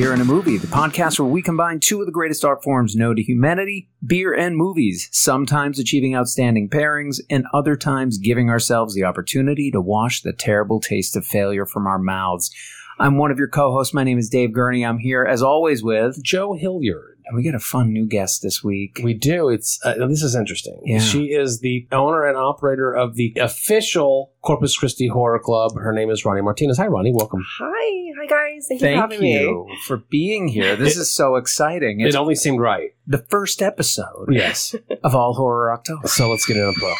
Beer and a Movie, the podcast where we combine two of the greatest art forms known to humanity beer and movies, sometimes achieving outstanding pairings, and other times giving ourselves the opportunity to wash the terrible taste of failure from our mouths. I'm one of your co hosts. My name is Dave Gurney. I'm here, as always, with Joe Hilliard. And we got a fun new guest this week. We do. It's uh, this is interesting. Yeah. She is the owner and operator of the official Corpus Christi Horror Club. Her name is Ronee Martinez. Hi, Ronee. Welcome. Hi, hi guys. Thank you for Thank having me. you for being here. This is so exciting. It's It only seemed right. the first episode Yes. of All Horror October. so let's get into the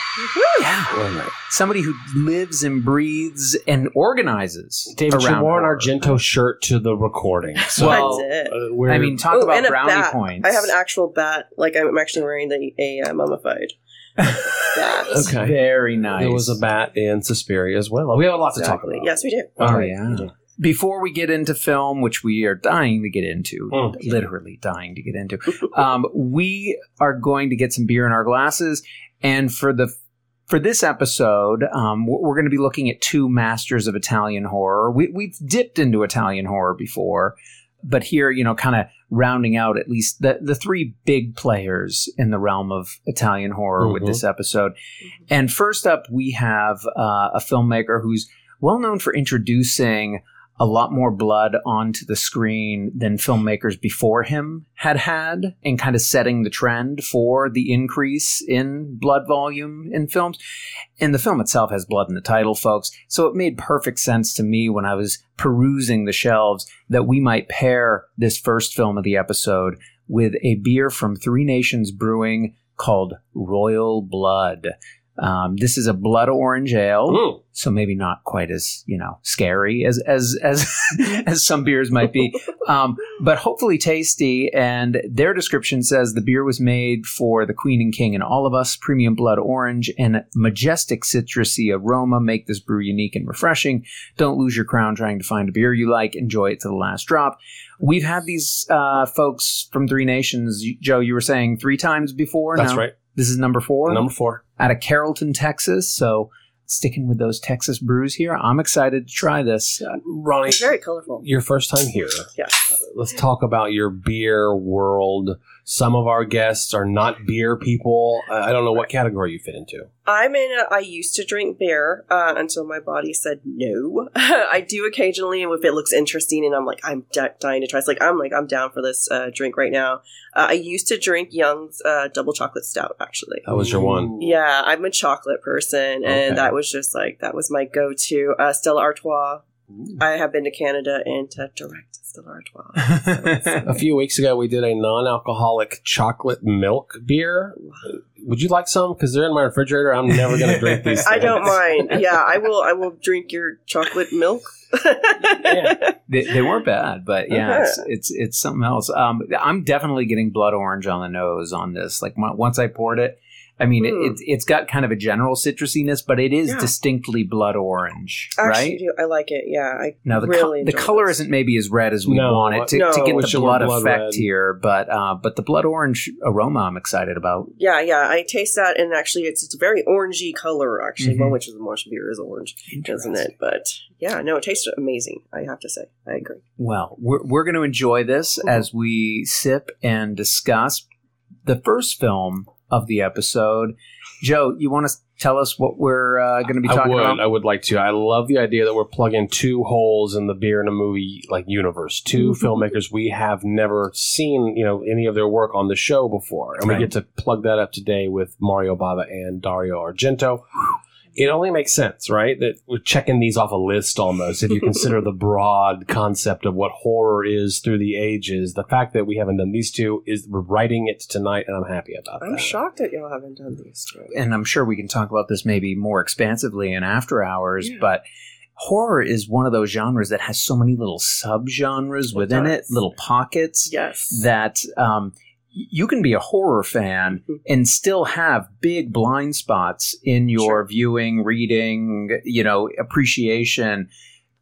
Yeah. All right. Somebody who lives and breathes and organizes. David, you around wore an. Argento shirt to the recording. So Well, That's it. uh, I mean, talk Ooh, about and a brownie bat. points. I have an actual bat. Like I'm actually wearing the a uh, mummified bat. Okay. Very nice. there was a bat in Suspiria as well. We have a lot to talk about. Yes, we do. Oh, All right. yeah. Before we get into film, which we are dying to get into, Mm. literally dying to get into, um, we are going to get some beer in our glasses, and for the for this episode, um, we're we're going to be looking at two masters of Italian horror. We, we've dipped into Italian horror before, but here, you know, kind of rounding out at least the the three big players in the realm of Italian horror with Mhm. this episode. And first up, we have uh, a filmmaker who's well known for introducing a lot more blood onto the screen than filmmakers before him had had, and kind of setting the trend for the increase in blood volume in films. And the film itself has blood in the title, folks. So it made perfect sense to me when I was perusing the shelves that we might pair this first film of the episode with a beer from Three Nations Brewing called Royal Blood. Um, this is a blood orange ale. Mm. so maybe not quite as you know scary as as as as some beers might be. Um, but hopefully tasty. And their description says the beer was made for the queen and king and all of us. Premium blood orange and majestic citrusy aroma make this brew unique and refreshing. Don't lose your crown trying to find a beer you like. Enjoy it to the last drop. We've had these uh, folks from three nations. Joe you were saying three times before That's right. This is number four Number four. out of Carrollton, Texas. So sticking with those Texas brews here, I'm excited to try this. Uh, Ronee, It's very colorful. your first time here. Yes. Let's talk about your beer world. Some of our guests are not beer people. I I don't know what category you fit into. I'm in. A, I used to drink beer uh, until my body said no. I do occasionally if it looks interesting, and I'm like, I'm di- dying to try. It's like I'm like I'm down for this uh, drink right now. Uh, I used to drink Young's uh, double chocolate stout. Actually, That was your one. yeah, I'm a chocolate person, and Okay. that was just like that was my go-to. Uh, Stella Artois. I have been to Canada and to direct Stella Artois. A few weeks ago, we did a non-alcoholic chocolate milk beer. Would you like some? Because they're in my refrigerator. I'm never going to drink these. I don't mind. Yeah, I will. I will drink your chocolate milk. Yeah. they, they weren't bad, but yeah, Uh-huh. it's, it's it's something else. Um, I'm definitely getting blood orange on the nose on this. Like mon- once I poured it, I mean, it, Mm. it's it's got kind of a general citrusiness, but it is Yeah. distinctly blood orange, I right? Actually, do. I like it. Yeah, I Now the really co- the color this. isn't maybe as red as we No, want it to, no. to get Wish the blood, blood effect red. here, but uh, but the blood orange aroma I'm excited about. Yeah, yeah. I taste that, and actually, it's it's a very orangey color. Actually, Mhm. well, which is most beer is orange, doesn't it? But yeah, no, it tastes amazing. I have to say, I agree. Well, we're, we're going to enjoy this Mhm. as we sip and discuss the first film of the episode. Joe, you want to tell us what we're uh, going to be I talking would. about? I would like to. I love the idea that we're plugging two holes in the beer and a movie like universe. 2 Mm-hmm. filmmakers we have never seen, you know, any of their work on the show before, and Right. we get to plug that up today with Mario Bava and Dario Argento. It only makes sense, right? That we're checking these off a list almost. If you consider the broad concept of what horror is through the ages, the fact that we haven't done these two is we're writing it tonight, and I'm happy about that. I'm shocked that y'all haven't done these. two. and I'm sure we can talk about this maybe more expansively in after hours, Yeah. but horror is one of those genres that has so many little subgenres It within it, does. little pockets Yes. that um, y- you can be a horror fan Mhm. and still have big blind spots in your Sure. viewing, reading, you know, appreciation.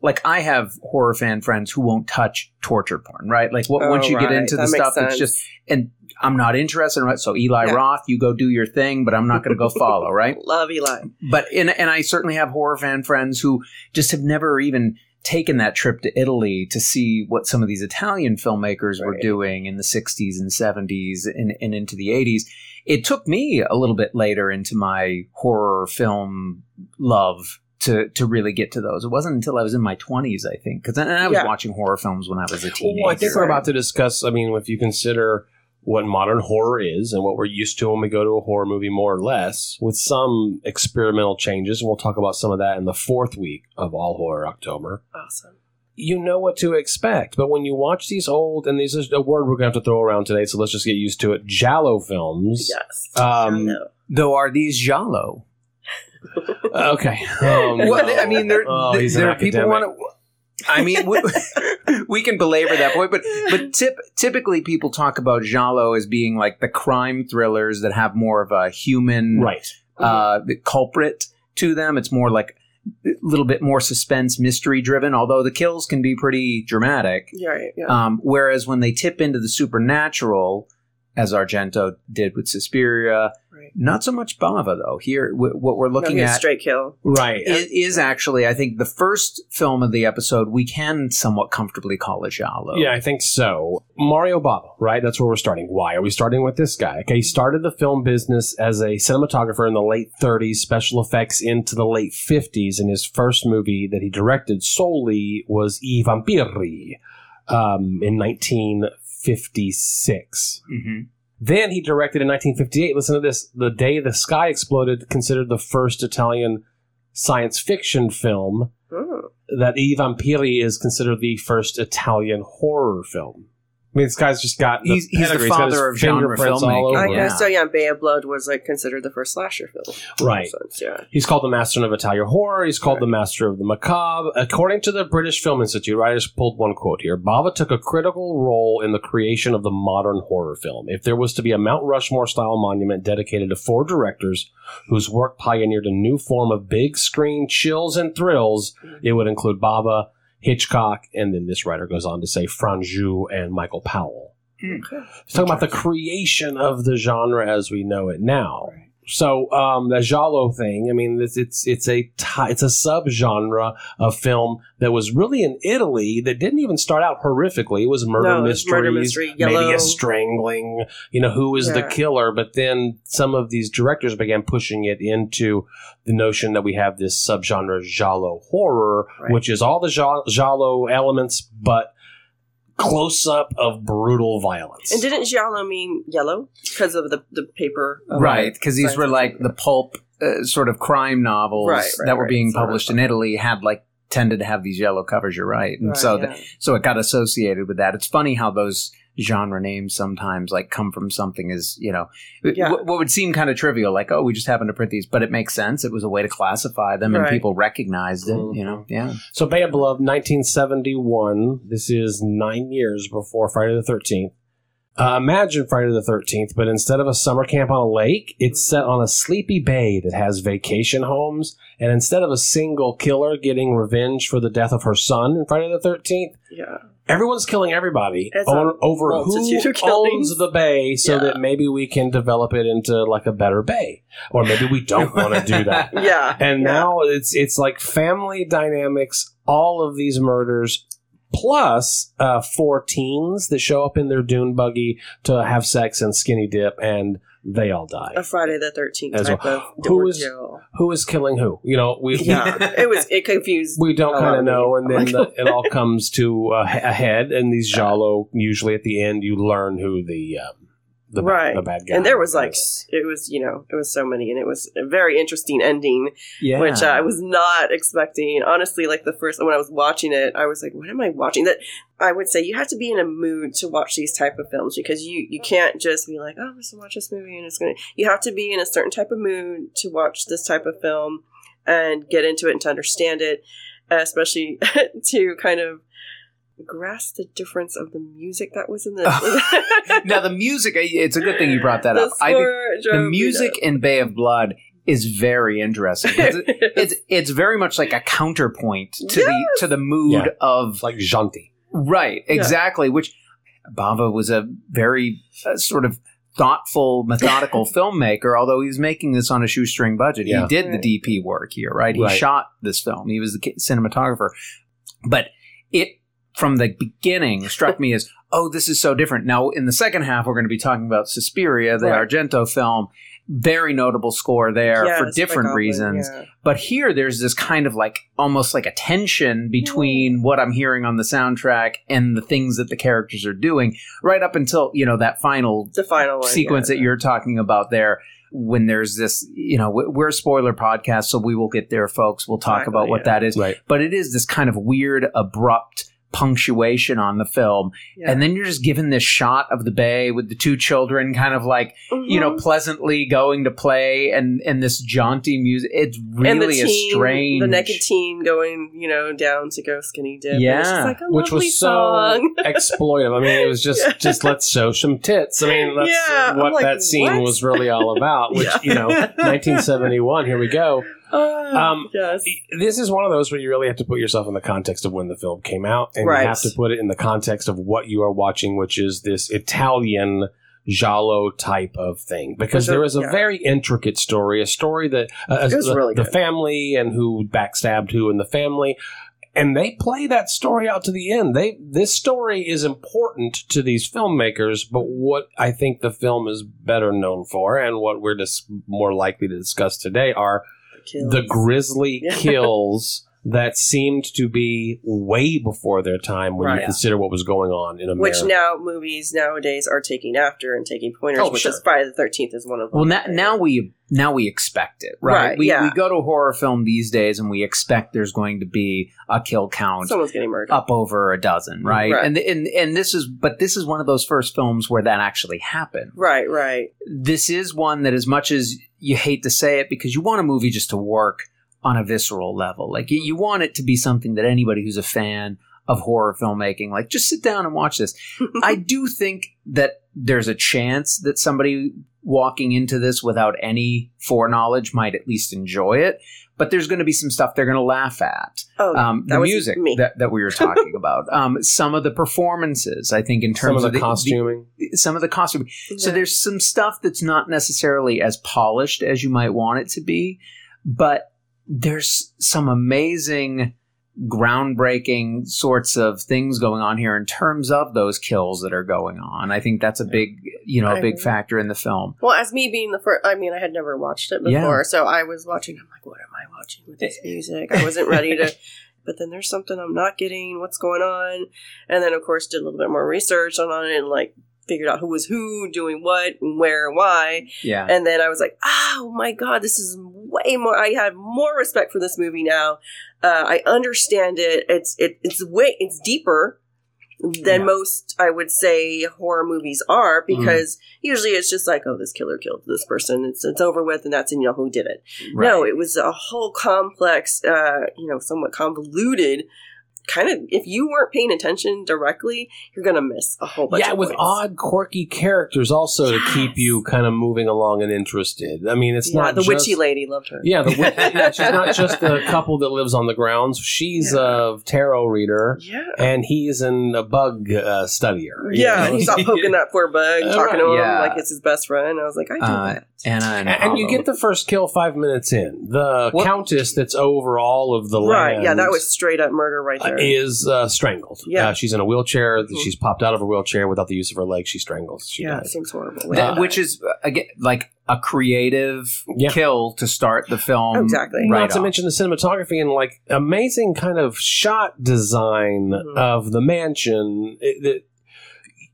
Like I have horror fan friends who won't touch torture porn, right? Like what, Oh, once you get into the That stuff, it's just and I'm not interested in it. So Eli Yeah. Roth, you go do your thing, but I'm not going to go follow, right? Love Eli. But and and I certainly have horror fan friends who just have never even taken that trip to Italy to see what some of these Italian filmmakers were doing in the 60s and 70s and, and into the 80s. It took me a little bit later into my horror film love to to really get to those. It wasn't until I was in my 20s, I think, because I was Yeah. watching horror films when I was a teenager. Well, I think we're about to discuss. I mean, if you consider what modern horror is and what we're used to when we go to a horror movie, more or less, with some experimental changes, and we'll talk about some of that in the fourth week of All Horror October. Awesome. You know what to expect, but when you watch these old, and this is a word we're going to have to throw around today, so let's just get used to it. Giallo films. Yes. Um, no. Though are these giallo? Okay. Um, Well, I mean, there, Oh, he's an there are people want to. I mean, we, we can belabor that point, but but tip, typically people talk about giallo as being like the crime thrillers that have more of a human Right. uh, culprit to them. It's more like a little bit more suspense, mystery driven. Although the kills can be pretty dramatic. Yeah, right, yeah. Um, whereas when they tip into the supernatural, as Argento did with Suspiria, right. not so much Bava though. Here, w- what we're looking no, at straight kill. Right. it is actually, I think, the first film of the episode we can somewhat comfortably call a giallo. Yeah, I think so. Mario Bava, right? That's where we're starting. Why are we starting with this guy? Okay, he started the film business as a cinematographer in the late 30s, special effects into the late 50s, and his first movie that he directed solely was I Vampiri um, in 1956. hmm Then he directed in 1958, listen to this, The Day the Sky Exploded, considered the first Italian science fiction film Oh. that I Vampiri is considered the first Italian horror film. I mean, this guy's just got the He's- he's the father his of genre fingerprints all filmmaking. over I it. yeah. guess so. Yeah, Bay of Blood was like considered the first slasher film. Right. Sense, yeah. He's called the master of Italian horror. He's called the master of the macabre. According to the British Film Institute, right, I just pulled one quote here. Bava took a critical role in the creation of the modern horror film. If there was to be a Mount Rushmore style monument dedicated to four directors whose work pioneered a new form of big screen chills and thrills, it would include Bava, Hitchcock, and then this writer goes on to say Franju and Michael Powell. Hmm. He's talking about the creation of the genre as we know it now. So um, the giallo thing, I mean, it's it's it's a it's a subgenre of film that was really in Italy that didn't even start out horrifically. It was murder No, mysteries, murder mystery, maybe a strangling. You know, who is the killer? But then some of these directors began pushing it into the notion that we have this subgenre giallo horror, Right. which is all the giallo elements, but close up of brutal violence. And didn't giallo mean yellow because of the the paper? um, Right, because these were like the pulp uh, sort of crime novels Right, right, that were right. being Sort published in Italy had like tended to have these yellow covers. You're right, and Right, so yeah. the, so it got associated with that. It's funny how those genre names sometimes like come from something as you know Yeah. what, what would seem kind of trivial, like oh we just happened to print these, but it makes sense. It was a way to classify them, and people recognized it. You know, yeah. So Bay of Blood, 1971. This is nine years before Friday the 13th. Uh, imagine Friday the 13th, but instead of a summer camp on a lake, it's set on a sleepy bay that has vacation homes. And instead of a single killer getting revenge for the death of her son in Friday the 13th, Yeah. Everyone's killing everybody a over, over who owns the bay so Yeah. that maybe we can develop it into like a better bay. Or maybe we don't want to do that. Yeah. And yeah. now it's it's like family dynamics, all of these murders, plus uh, four teens that show up in their dune buggy to have sex and skinny dip, and they all die. a Friday the Thirteenth type well. of Who is-. Who is killing who? You know, we Yeah, it was it confused. we don't kind of know, and then the, it all comes to uh, a head. And these giallo, usually at the end, you learn who the um, the, Right. the bad guy. and there was like it was you know it was so many and it was a very interesting ending Yeah, which uh, I was not expecting. Honestly, like the first when I was watching it, I was like, "What am I watching?" That I would say you have to be in a mood to watch these type of films because you you can't just be like, "Oh, I'm just gonna watch this movie and it's gonna." You have to be in a certain type of mood to watch this type of film and get into it and to understand it, especially to kind of grasp the difference of the music that was in the. now the music. It's a good thing you brought that The up. I think score the drove me music in Bay of Blood is very interesting. it- it's it's very much like a counterpoint to the to the mood Yeah. of like Janti. right exactly which Bava was a very uh, sort of thoughtful methodical filmmaker although he's making this on a shoestring budget Yeah. he did Right. the DP work here right he Right. shot this film he was the cinematographer but it from the beginning struck me as oh this is so different now in the second half we're going to be talking about suspiria the Right. argento film very notable score there Yes, for different Goblin, reasons yeah. but here there's this kind of like almost like a tension between what i'm hearing on the soundtrack and the things that the characters are doing right up until you know that final The final one, sequence yeah. that you're talking about there when there's this you know we- we're a spoiler podcast so we will get there folks we'll talk Exactly, about what yeah. that is Right. but it is this kind of weird abrupt punctuation on the film Yeah. and then you're just given this shot of the bay with the two children kind of like you know Mhm. pleasantly going to play and and this jaunty music it's really and the a teen, strange the naked teen going, you know, down to go skinny dip. Yeah, like a which was so song. exploitive. I mean, it was just Yeah. just let's show some tits. I mean, that's Yeah, what like, that scene what? was really all about. Which you know, 1971. Here we go. Ah, Um, yes, This is one of those where you really have to put yourself in the context of when the film came out, and Right. you have to put it in the context of what you are watching, which is this Italian giallo type of thing. Because there is- a yeah. very intricate story, a story that uh, the, really the family and who backstabbed who in the family. And they play that story out to the end. They this story is important to these filmmakers, but what I think the film is better known for, and what we're just more likely to discuss today, are Kills. the grisly Yeah. kills that seemed to be way before their time when Right. you consider what was going on in America. which now movies nowadays are taking after and taking pointers, Oh, which sure. is Friday the Thirteenth is one of them. well now, now we now we expect it right, Right, we, yeah. we go to a horror film these days and we expect there's going to be a kill count someone's getting murdered. up over a dozen right, Right. and and and this is but this is one of those first films where that actually happened Right, right. this is one that as much as you hate to say it because you want a movie just to work on a visceral level. Like you, you want it to be something that anybody who's a fan of horror filmmaking like just sit down and watch this. I do think that there's a chance that somebody walking into this without any foreknowledge might at least enjoy it but there's going to be some stuff they're going to laugh at Oh, um, that the music me. that, that we were talking about um, some of the performances i think in some terms of the, the costuming. some of the costume so there's some stuff that's not necessarily as polished as you might want it to be, but there's some amazing groundbreaking sorts of things going on here in terms of those kills that are going on. I think that's a big, you know, a big factor in the film. Well, as me being the first, I mean, I had never watched it Yeah. before, so I was watching. I'm like, what am I watching with this music? I wasn't ready to. But then there's something I'm not getting. What's going on? And then, of course, did a little bit more research on it and like figured out who was who, doing what, and where, and why. Yeah. And then I was like, oh my god, this is way more. I have more respect for this movie now. Uh, I understand it. It's it, it's way it's deeper than Yeah. most I would say horror movies are because usually it's just like, oh, this killer killed this person. It's it's over with, and that's and you know who did it. No, it was a whole complex, uh, you know, somewhat convoluted. Kind of, if you weren't paying attention directly, you're gonna miss a whole bunch. Yeah, of with points. odd, quirky characters also to keep you kind of moving along and interested. I mean, it's yeah, not the just, witchy lady loved her. Yeah, the witch, yeah, she's not just the couple that lives on the grounds. She's Yeah. a tarot reader, Yeah. and he's an, a bug uh, studier. Yeah, know? he's out poking that poor bug, Uh, talking to him yeah. like it's his best friend. I was like, I do Uh, that. Anna and, And, and you get the first kill five minutes in. The What- countess that's over all of the Right? land Yeah, that was straight up murder right uh, there. Is uh, strangled. Yeah. Uh, she's in a wheelchair. Mhm. She's popped out of a wheelchair without the use of her legs. She strangles. She yeah, dies. it seems horrible. That- Uh, which is uh, again like a creative Yeah. kill to start the film. Oh, exactly. Right Not to off. mention the cinematography and like amazing kind of shot design Mhm. of the mansion. It, that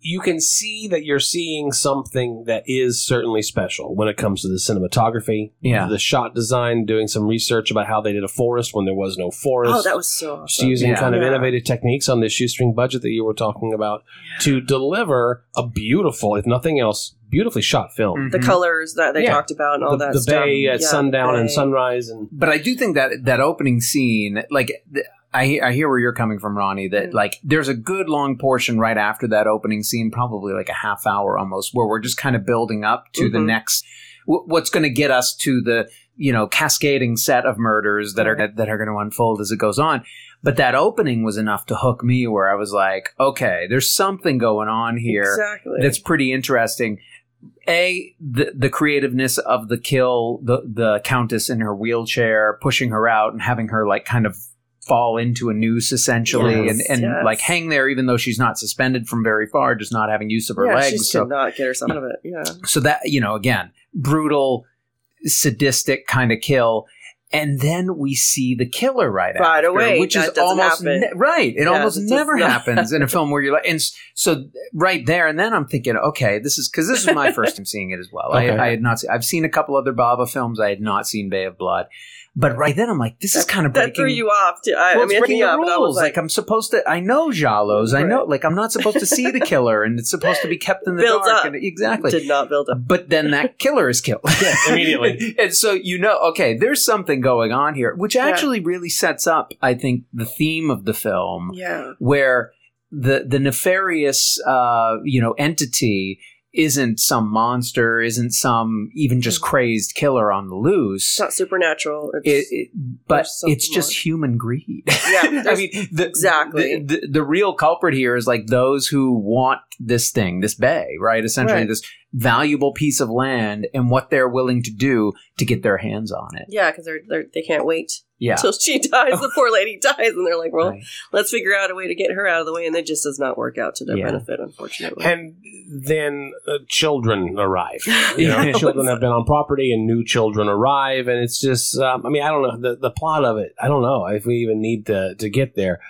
you can see that you're seeing something that is certainly special when it comes to the cinematography. Yeah. the shot design. Doing some research about how they did a forest when there was no forest. oh, that was so Just using Yeah. kind of Yeah. innovative techniques on this shoestring budget that you were talking about to deliver a beautiful, if nothing else, beautifully shot film. the Mhm. colors that they Yeah. talked about and all the that the stuff. bay at sundown the and sunrise and but I do think that that opening scene, like th- I, I hear where you're coming from, Ronee. That Mm. like there's a good long portion right after that opening scene, probably like a half hour almost, where we're just kind of building up to the Mhm. next w- what's going to get us to the you know cascading set of murders that are that are going to unfold as it goes on. But that opening was enough to hook me, where I was like, okay, there's something going on here Exactly. that's pretty interesting. A the the creativeness of the kill, the the countess in her wheelchair, pushing her out and having her like kind of fall into a noose essentially Yes, and, and yes. like hang there even though she's not suspended from very far, just not having use of her yeah, she legs. So could not get herself out of it. Yeah. so that you know again brutal sadistic kind of kill and then we see the killer right, Right after, away. which is almost ne- right it Yes, almost it never happens in a film where you're like and so right there and then i'm thinking okay this is because this is my first time seeing it as well Okay. I, I had not seen, i've seen a couple other Bava films i had not seen bay of blood but right then i'm like this is kind of breaking. That threw you off. Too. I, well, I it's mean, breaking the rules. Like, like, I'm supposed to. I know giallos. I know. Like I'm not supposed to see the killer, and it's supposed to be kept in the Builds dark. up. And, exactly. did not build up. But then that killer is killed. immediately. and so you know, okay, there's something going on here, which actually really sets up, I think, the theme of the film, Yeah. where the the nefarious, uh, you know, entity isn't some monster, isn't some even just Mm. crazed killer on the loose. It's not supernatural. It's, It, it- but it's just more. human greed. Yeah, I mean, the, exactly. The, the, the real culprit here is like those who want this thing, this bay, right? Essentially, Right. this valuable piece of land, and what they're willing to do to get their hands on it. yeah, because they're, they're they can't wait Yeah. until she dies. The poor lady dies, and they're like, "Well, Right. let's figure out a way to get her out of the way," and it just does not work out to their Yeah. benefit, unfortunately. And then uh, children arrive. You know, Yeah. children have been on property, and new children arrive, and it's just. Um, I mean, I don't know the the plot of it. I don't know if we even need to to get there.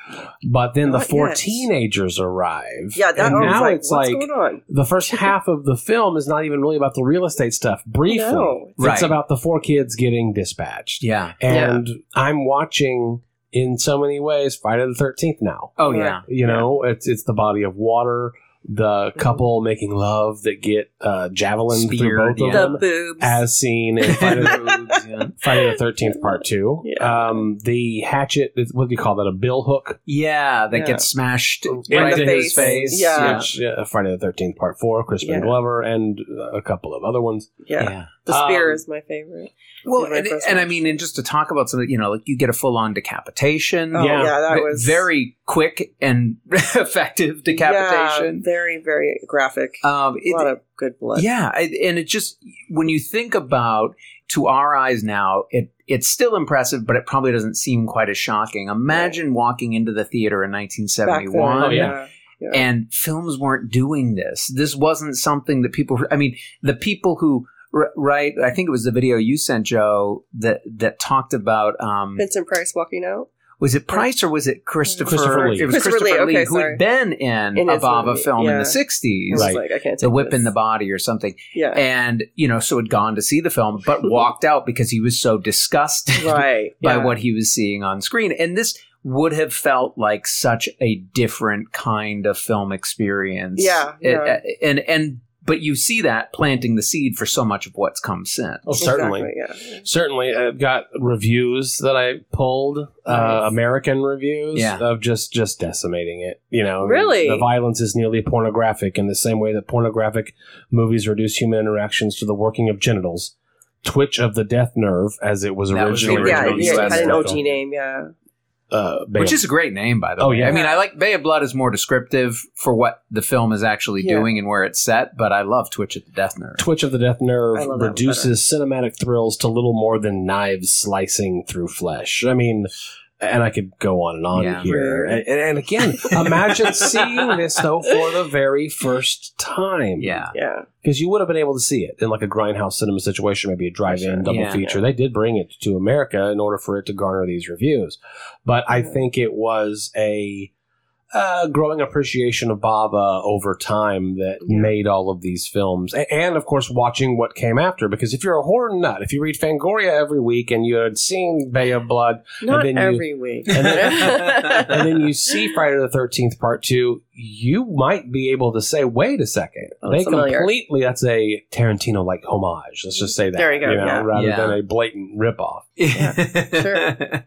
But then the four yet. teenagers arrive. yeah, that and was now like, it's "What's like going on?" the first half of the film is not even really about the real estate stuff. Briefly, No. it's Right. about the four kids getting dispatched. Yeah. And I'm watching in so many ways Friday the Thirteenth now. Oh yeah. You know, it's it's the body of water, the couple making love that get uh, javelin through Speared, both of yeah. The them, boobs. as seen in Friday the, yeah. Friday the Thirteenth Part Two. Yeah. Um, the hatchet, what do you call that? A bill hook. Yeah, that Yeah. gets smashed In right the in his face. face. Yeah. Which, uh, Friday the Thirteenth Part Four, Crispin Yeah. Glover, and uh, a couple of other ones. yeah. The spear Um, is my favorite. Well, Very and, and I mean, and just to talk about something, you know, like you get a full on decapitation. Oh Yeah. yeah, that Ve- was very quick and effective decapitation. Yeah, very very graphic. Um, a lot of good blood. yeah, and it just when you think about to our eyes now, it it's still impressive, but it probably doesn't seem quite as shocking. Imagine walking into the theater in Back then, 1971. Oh, yeah. yeah. and films weren't doing this. This wasn't something that people. I mean, the people who r- right. I think it was the video you sent, Joe, that that talked about. Um, Vincent Price walking out. was it Price or was it Christopher? Christopher Lee. It was Christopher Christopher, Lee, Lee, okay, who sorry. had been in, In a his Bava movie, film in the '60s, Right. like, I can't the take whip in the body or something, Yeah. and you know, so had gone to see the film, but walked out because he was so disgusted right. by yeah. what he was seeing on screen. And this would have felt like such a different kind of film experience. Yeah, It- yeah. and and but you see that planting the seed for so much of what's come since. Oh, certainly. Exactly, yeah. Certainly, I've got reviews that I pulled, uh, American reviews Yeah. of just just decimating it. You know, Really? the violence is nearly pornographic in the same way that pornographic movies reduce human interactions to the working of genitals. Twitch of the death nerve, as it was That was the originally Yeah, original yeah, it had an title. OG name. Yeah. Uh, Which is a great name, by the Oh, way. yeah. I mean, I like Bay of Blood is more descriptive for what the film is actually Yeah. doing and where it's set, but I love Twitch at the Death Nerve. Twitch of the Death Nerve I love that one reduces cinematic thrills to little more than knives slicing through flesh. I mean, and I could go on and on Yeah. here. And, and again, imagine seeing this though for the very first time. Yeah. Yeah. because you would have been able to see it in like a grindhouse cinema situation, maybe a drive-in Sure. double Yeah. feature. They did bring it to America in order for it to garner these reviews, but I think it was a uh, growing appreciation of Bava over time that Yeah. made all of these films, A- and of course watching what came after. Because if you're a horror nut, if you read Fangoria every week and you had seen Bay of Blood, Not then you- every week. and then, and then you see Friday the Thirteenth Part Two, you might be able to say, "Wait a second, Oh, they familiar. completely that's a Tarantino like homage." Let's just say that. There you go, yeah. rather Yeah. than a blatant ripoff. Sure.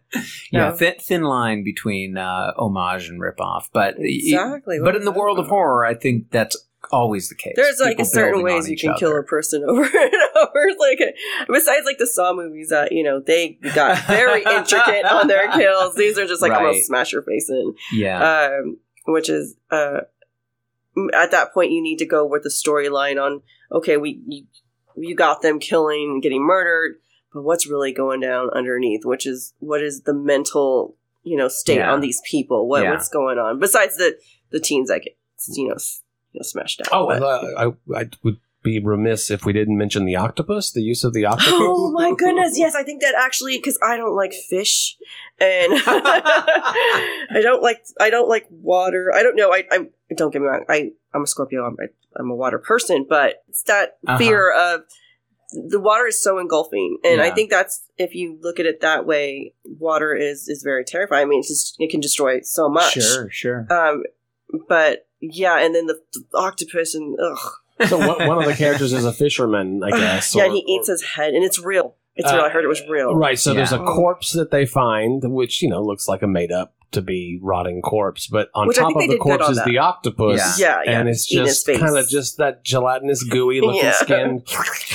Yeah, No. thin, thin line between uh, homage and ripoff, but Exactly. but in the world that of horror, I think that's always the case. There's like People certain ways you can kill a person over and over. Like besides like the Saw movies that you know they got very intricate on their kills. These are just like I'm gonna smash your face in. Yeah, Um, which is uh, at that point you need to go with the storyline on. Okay, we you, you got them killing and getting murdered, but what's really going down underneath? Which is what is the mental you know state Yeah. on these people. What Yeah. what's going on? Besides the the teens that get you know you know smashed out. Oh, but- uh, I, I would be remiss if we didn't mention the octopus, the use of the octopus. Oh my goodness! Yes, I think that actually because I don't like fish, and I don't like I don't like water. I don't know. I, I don't get me wrong. I I'm a Scorpio. I'm I, I'm a water person, but it's that Uh-huh. fear of the water is so engulfing, and I think that's if you look at it that way, water is is very terrifying. I mean, it's just it can destroy so much. Sure, sure. Um, but yeah, and then the, the octopus and ugh. so one, one of the characters is a fisherman, I guess. yeah, or- and he eats his head, and it's real. It's real. I heard it was real. Right. So there's a corpse that they find, which you know looks like a made up to be rotting corpse, but on Which top of the corpse is that. the octopus. Yeah, yeah. and it's eating just kind of just that gelatinous gooey looking Yeah. skin,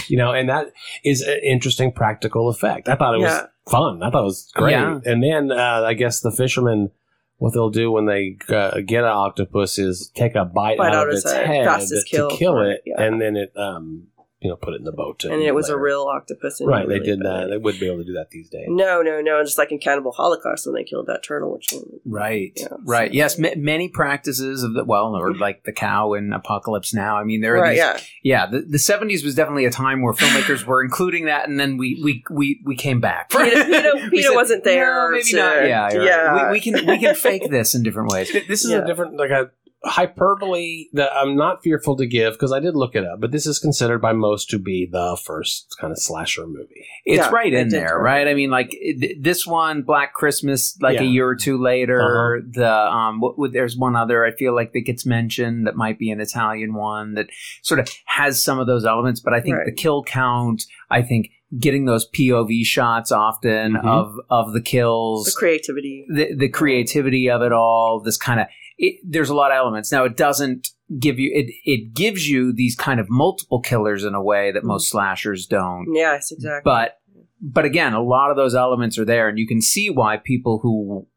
you know, and that is an interesting practical effect. I thought it was fun. I thought it was great. Yeah. And then uh, I guess the fishermen. What they'll do when they uh, get an octopus is take a bite, Bite out, out of his its head. head, to kill. kill it, Yeah. and then it, um, you know, put it in the boat. to and it was a real octopus. and Right, they really did bad. that. They wouldn't be able to do that these days. No, no, no. Just like in Cannibal Holocaust when they killed that turtle. Which Right, Yeah, right. so- Yes, ma- many practices of the well, or like the cow in Apocalypse Now. I mean, there are right, these. yeah. Yeah, the, the '70s was definitely a time where filmmakers were including that, and then we we we, we came back. Peter, Peter, Peter said, wasn't there. "No, maybe to- not. Yeah, you're right. yeah. We, we can we can fake this in different ways. This is Yeah. a different, like a hyperbole that I'm not fearful to give because I did look it up, but this is considered by most to be the first kind of slasher movie. It's Yeah, right in did there, too. right? I mean, like it, this one, Black Christmas, like a year or two later. Uh-huh. The um, what, what, there's one other I feel like that gets mentioned that might be an Italian one that sort of has some of those elements, but I think Right. the kill count, I think getting those POV shots often Mhm. of of the kills, the creativity. the the creativity of it all, this kind of it, there's a lot of elements. Now it doesn't give you it it gives you these kind of multiple killers in a way that most slashers don't Yes, exactly. but but again a lot of those elements are there and you can see why people who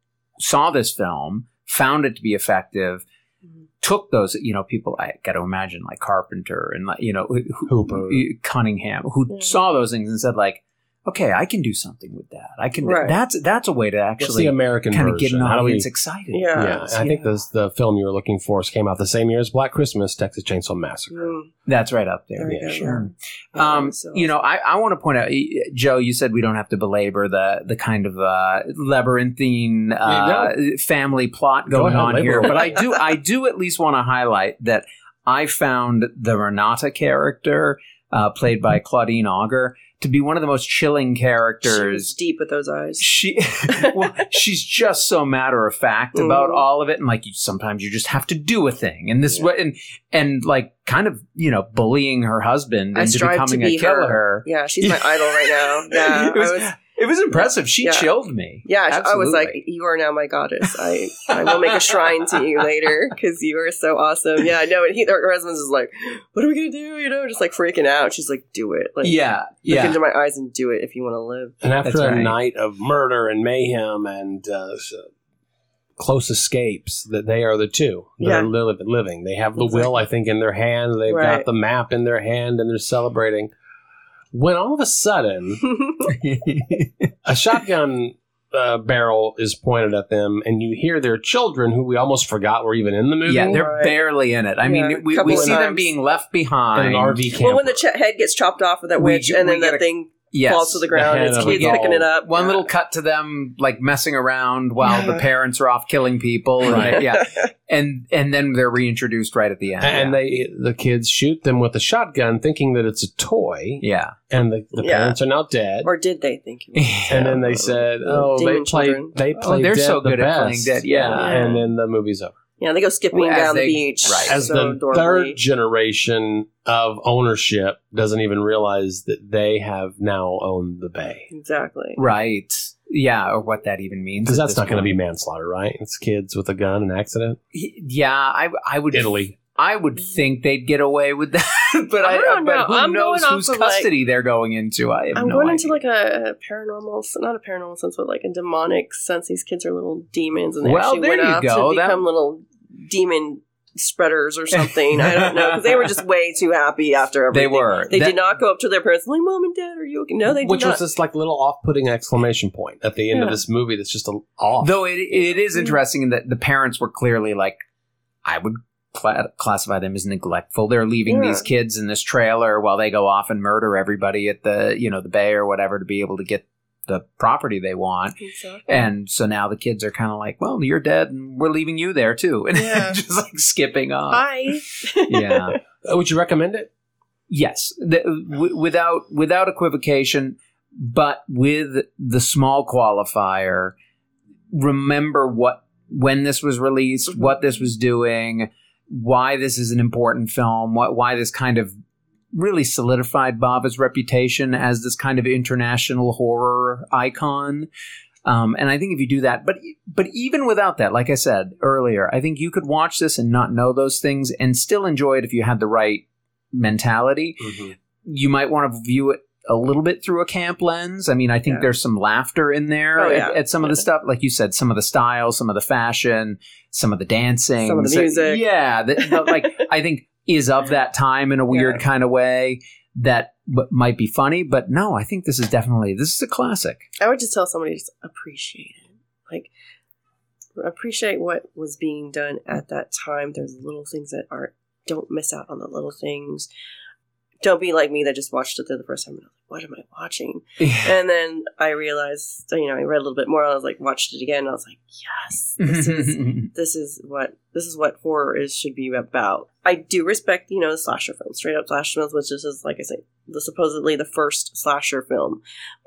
saw this film found it to be effective Mhm. took those you know people i got to imagine like carpenter and like you know who, Hooper. cunningham who Yeah. saw those things and said like okay i can do something with that i can Right. that's that's a way to What's actually the American kind of get version? an How do we- audience excited Yeah. yeah, and I think the the film you were looking for came out the same year as Black Christmas, Texas Chainsaw Massacre. Mm, that's right up there There you yeah sure yeah, Um, so- you know, I, I want to point out, Joe. You said we don't have to belabor the the kind of uh, labyrinthine uh, family plot Go going ahead, on labor here, but I do I do at least want to highlight that I found the Renata character, uh, played by Claudine Auger, to be one of the most chilling characters. deep with those eyes. She, well, she's just so matter of fact about Mhm. all of it, and like you, sometimes you just have to do a thing, and this Yeah. way, and and like kind of you know bullying her husband I into strive to becoming be a killer. her. Yeah, she's my idol right now. Yeah, was, I was. It was impressive. She Yeah. chilled me. Yeah, I was like, "You are now my goddess. I, I will make a shrine to you later because you are so awesome." Yeah, I know. And he, her husband's just like, "What are we gonna do?" You know, just like freaking out. She's like, "Do it. Like, yeah, look yeah, into my eyes and do it if you want to live." And after That's a right. night of murder and mayhem and uh, close escapes, that they are the two that Yeah. are li- living. They have the Exactly. will, I think, in their hand. They've got the map in their hand, and they're celebrating. When all of a sudden, a shotgun uh, barrel is pointed at them, and you hear their children, who we almost forgot were even in the movie, yeah. They're Right. barely in it. I Yeah, mean, we, we of see them being left in behind. an RV camper. well, when the ch- head gets chopped off of that witch, get- and we then get that a- thing yes. falls to the ground, head it's kids a picking it up. One Yeah. little cut to them like messing around while the parents are off killing people. Right. they- yeah, and and then they're reintroduced right at the end. and yeah. they the kids shoot them with a shotgun, thinking that it's a toy, yeah. and the, the Yeah. parents are now dead. or did they think? it was- and then they said, The "Oh, they demon play, children. they Oh, play. they're dead so the good at playing best. dead, yeah. and then the movie's over. Yeah, they go skipping Well, down they- the beach. right. As so the adorably. third generation of ownership doesn't even realize that they have now owned the bay, Exactly. Right. Yeah, or what that even means. because that's not going to be manslaughter, right? It's kids with a gun and accident. Yeah, I, I would. Italy. I would mm. think they'd get away with that, but I, I don't but know. who I'm knows going whose off of, like- custody they're going into? I have I'm no going idea. into like a, a paranormal, not a paranormal sense, but like a demonic sense. These kids are little demons, and they Well, actually there went you out go. to That- become little demon spreaders or something. I don't know because they were just way too happy after everything. They were. They That- did not go up to their parents like, "Mom and Dad, are you okay?" No, they did Which not. was this like little off-putting exclamation point at the end of this movie. That's just a, off. Though it, it is mm. interesting in that the parents were clearly like, I would cla- classify them as neglectful. They're leaving Yeah. these kids in this trailer while they go off and murder everybody at the, you know, the bay or whatever to be able to get the property they want. Exactly. And so now the kids are kind of like, well, you're dead and we're leaving you there too. And Yeah. just like skipping off. Bye. Yeah. Uh, Would you recommend it? Yes, the, w- without without equivocation, but with the small qualifier. Remember what when this was released, Mhm. what this was doing, why this is an important film, what why this kind of really solidified Bava's reputation as this kind of international horror icon. Um, and I think if you do that, but but even without that, like I said earlier, I think you could watch this and not know those things and still enjoy it if you had the right mentality. You might want to view it a little bit through a camp lens. I mean, I think Yeah. there's some laughter in there Oh, at, yeah. at some of the stuff, like you said, some of the style, some of the fashion, some of the dancing, Some of the music. yeah, the, the, like I think is of that time in a weird kind of way that w- might be funny, but no, I think this is definitely this is a classic. I would just tell somebody to just appreciate it. Like appreciate what was being done at that time. There's little things that aren't don't miss out on the little things. Don't be like me that just watched it the first time and I was like, what am I watching? And then I realized, you know, I read a little bit more. I was like, watched it again. I was like, yes, this is this is what this is what horror is should be about. I do respect, you know, the slasher films, straight up slasher films, which is like I say, the supposedly the first slasher film,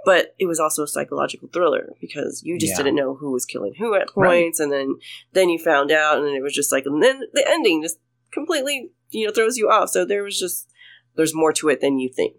but it was also a psychological thriller because you just Yeah. didn't know who was killing who at Right. points, and then then you found out, and it was just like, and then the ending just completely, you know, throws you off. So there was just there's more to it than you think.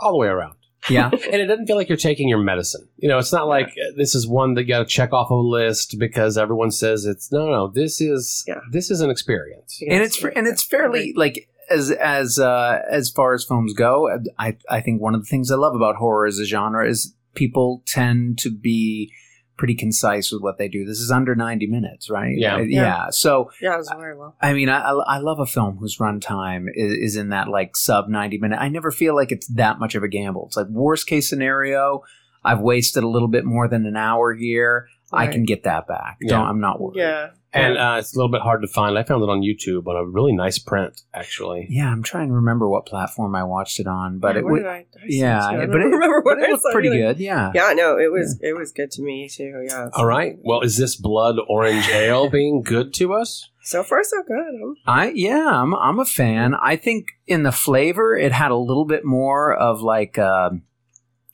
All the way around. yeah, and it doesn't feel like you're taking your medicine. You know, it's not like uh, this is one that you got to check off a list because everyone says it's no, no. This is Yeah. this is an experience. and it's and it's fairly like as as uh, as far as films go. I I think one of the things I love about horror as a genre is people tend to be pretty concise with what they do. This is under ninety minutes, right? Yeah. Uh, Yeah. yeah. So yeah, it was very well. I mean, I, I I love a film whose runtime is, is in that like sub 90 minute. I never feel like it's that much of a gamble. It's like worst case scenario, I've wasted a little bit more than an hour here. I can get that back. Yeah. Don't, I'm not worried. Yeah, And uh, it's a little bit hard to find. I found it on YouTube on a really nice print, actually. Yeah, I'm trying to remember what platform I watched it on, but Yeah, it was did I, did I see yeah, this? I but don't it, remember what but it was pretty either. good. Yeah. Yeah, no, it was it was good to me too. Yeah. All right. Well, is this blood orange ale being good to us? So far, so good. I yeah, I'm I'm a fan. I think in the flavor it had a little bit more of like um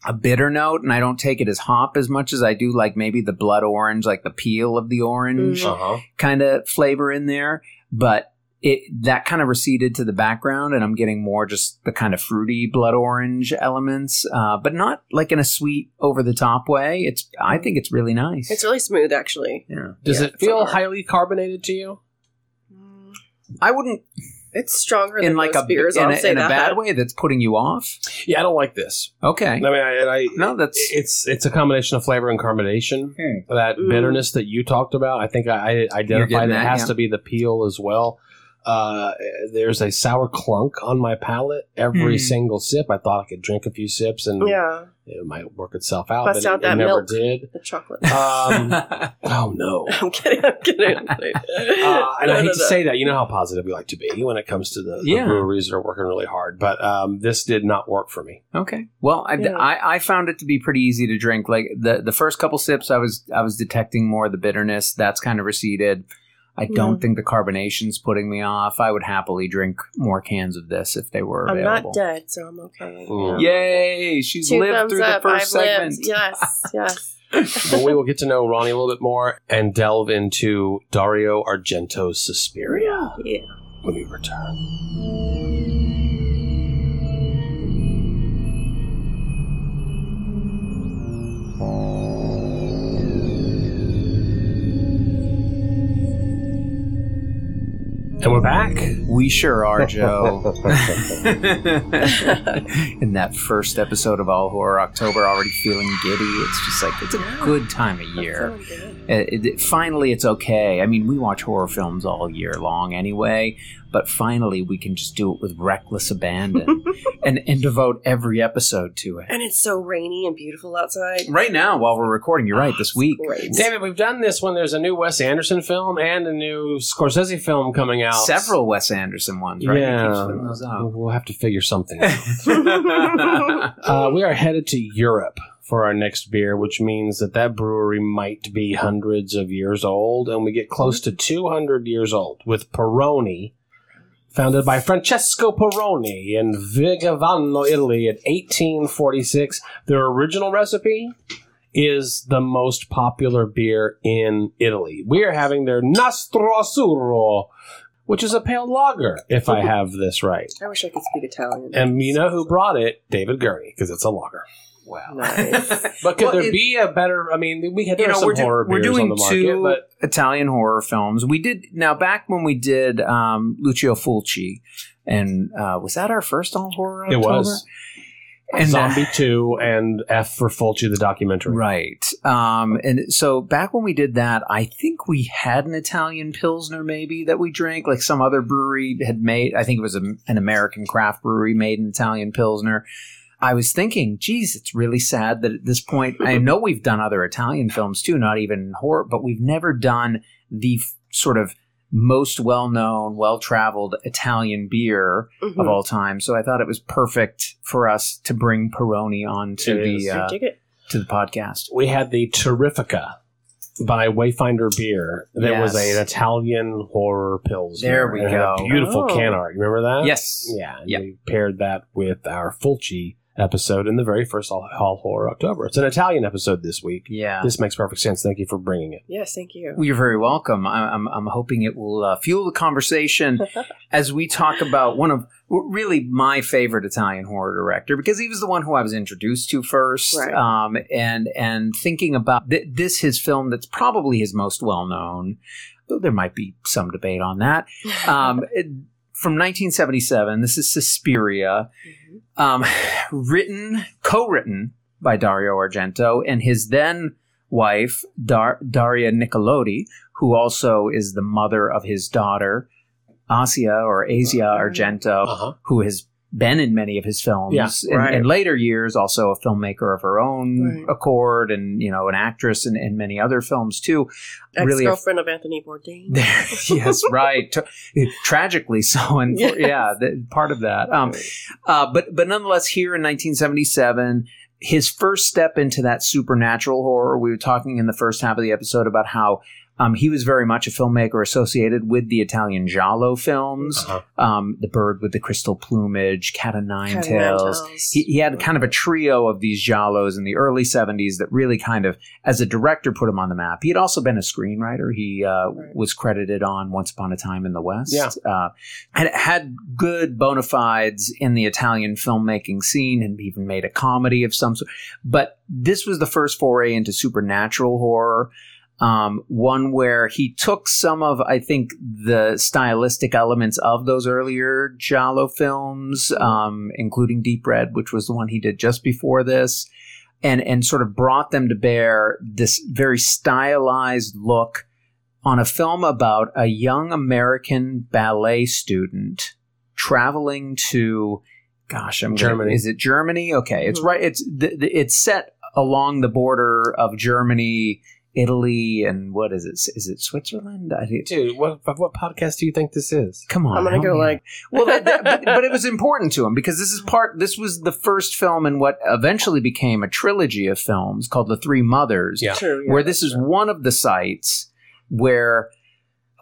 a bitter note, and I don't take it as hop as much as I do like maybe the blood orange, like the peel of the orange Mm. Uh huh. kind of flavor in there. But it that kind of receded to the background, and I'm getting more just the kind of fruity blood orange elements, uh, but not like in a sweet over the top way. It's I think it's really nice. It's really smooth, actually. yeah, Does Yeah, it feel it's highly carbonated to you? I wouldn't It's stronger in than like most a beers. in, I'll a, say in a bad way that's putting you off. Yeah, I don't like this. Okay. I mean, I, I, No, that's it's it's a combination of flavor and carbonation. Hmm. That Mm. bitterness that you talked about, I think I, I identified getting it that, has yeah. to be the peel as well. Uh, there's a sour clunk on my palate every Hmm. single sip. I thought I could drink a few sips and Yeah, it might work itself out, Bust but out it, it that never milk. did. the chocolate. Um, oh no. I'm kidding. I'm kidding. I'm kidding. Uh, and No, I hate no, to no. say that. You know how positive we like to be when it comes to the, the breweries that are working really hard. But um, this did not work for me. okay. Well, I, Yeah. I I found it to be pretty easy to drink. Like the the first couple sips, I was I was detecting more of the bitterness. That's kind of receded. I don't Yeah. think the carbonation's putting me off. I would happily drink more cans of this if they were available. I'm available. not dead, so I'm okay. Mm. Yay! She's Two lived thumbs through up. the first I've segment. lived. Yes, yes. but we will get to know Ronee a little bit more and delve into Dario Argento's Suspiria Yeah. when we return. And we're back We sure are, Joe. In that first episode of All Horror October, already feeling giddy. It's just like it's a good time of year. Uh, it, it- finally, it's okay. I mean, we watch horror films all year long anyway, but finally, we can just do it with reckless abandon and and devote every episode to it. And it's so rainy and beautiful outside. Right now, while we're recording, you're right. This week, Great. David, we've done this when there's a new Wes Anderson film and a new Scorsese film coming out. several Wes Anderson ones. Right? Yeah. those out. We'll have to figure something out. Uh, we are headed to Europe for our next beer, which means that that brewery might be hundreds of years old, and we get close to 200 years old with Peroni, founded by Francesco Peroni in Vigevano, Italy in 1846. Their original recipe is the most popular beer in Italy. We are having their Nastro Azzurro, which is a pale lager, if I have this right. I wish I could speak Italian. And you know who brought it? David Gurney, because it's a lager. Wow. Nice. But could Well, there it- be a better? I mean, we had you know, some we're, do- horror we're doing on the market, two but Italian horror films. We did now back when we did um, Lucio Fulci, and uh, was that our first all horror? it October? was and uh, Zombie Two and F for Fulci the documentary. right. Um, and so back when we did that, I think we had an Italian pilsner maybe that we drank. Like some other brewery had made. I think it was a, an American craft brewery made an Italian pilsner. I was thinking, geez, it's really sad that at this point, I know we've done other Italian films too, not even horror, but we've never done the f- sort of most well known, well traveled Italian beer Mhm. of all time. So I thought it was perfect for us to bring Peroni onto It is. the uh, to the podcast. We had the Terrifica by Wayfinder Beer. That was Yes. an Italian horror pilsner. There we It a go. beautiful Oh. can art. You remember that? Yes. Yeah. and Yep. We paired that with our Fulci episode in the very first All, All Horror October. It's an Italian episode this week. Yeah. This makes perfect sense. Thank you for bringing it. Yes, thank you. Well, You're very welcome. I- I'm, I'm hoping it will uh, fuel the conversation as we talk about one of really my favorite Italian horror director because he was the one who I was introduced to first. Right. Um, and and thinking about th- this, his film that's probably his most well known, though there might be some debate on that. Um, it- from 1977, this is Suspiria, Mhm. Um, written, co-written by Dario Argento and his then wife Dar- Daria Nicolodi, who also is the mother of his daughter Asia or Asia Argento, Uh huh. who has been in many of his films Yeah, in, right. in later years, also a filmmaker of her own Right. accord, and you know an actress in, in many other films too. Ex really a- girlfriend of Anthony Bourdain. There, yes, right. Tra- Tragically so, and Yes. yeah, the, part of that. Um, uh, but but nonetheless, here in 1977, his first step into that supernatural horror. We were talking in the first half of the episode about how. Um, he was very much a filmmaker associated with the Italian Giallo films, Uh-huh. um, The Bird with the Crystal Plumage, Cat o' Nine Cat o' Nine Tails. Tails. He, he had kind of a trio of these Giallos in the early 70s that really kind of, as a director, put him on the map. He had also been a screenwriter. He uh, Right. was credited on Once Upon a Time in the West. Yeah. Uh, and had good bona fides in the Italian filmmaking scene and even made a comedy of some sort. But this was the first foray into supernatural horror. Um, one where he took some of, I think, the stylistic elements of those earlier Giallo films, um, including Deep Red, which was the one he did just before this, and and sort of brought them to bear this very stylized look on a film about a young American ballet student traveling to, gosh, I'm gonna- Germany. is it Germany? Okay, it's Mhm. right. It's the, the, it's set along the border of Germany, Italy, and what is it? Is it Switzerland? I, Dude, what what podcast do you think this is? come on, I'm gonna go me like, well, that, that- but, but it was important to him because this is part. This was the first film in what eventually became a trilogy of films called The Three Mothers, Yeah. true, yeah, where this is one of the sites where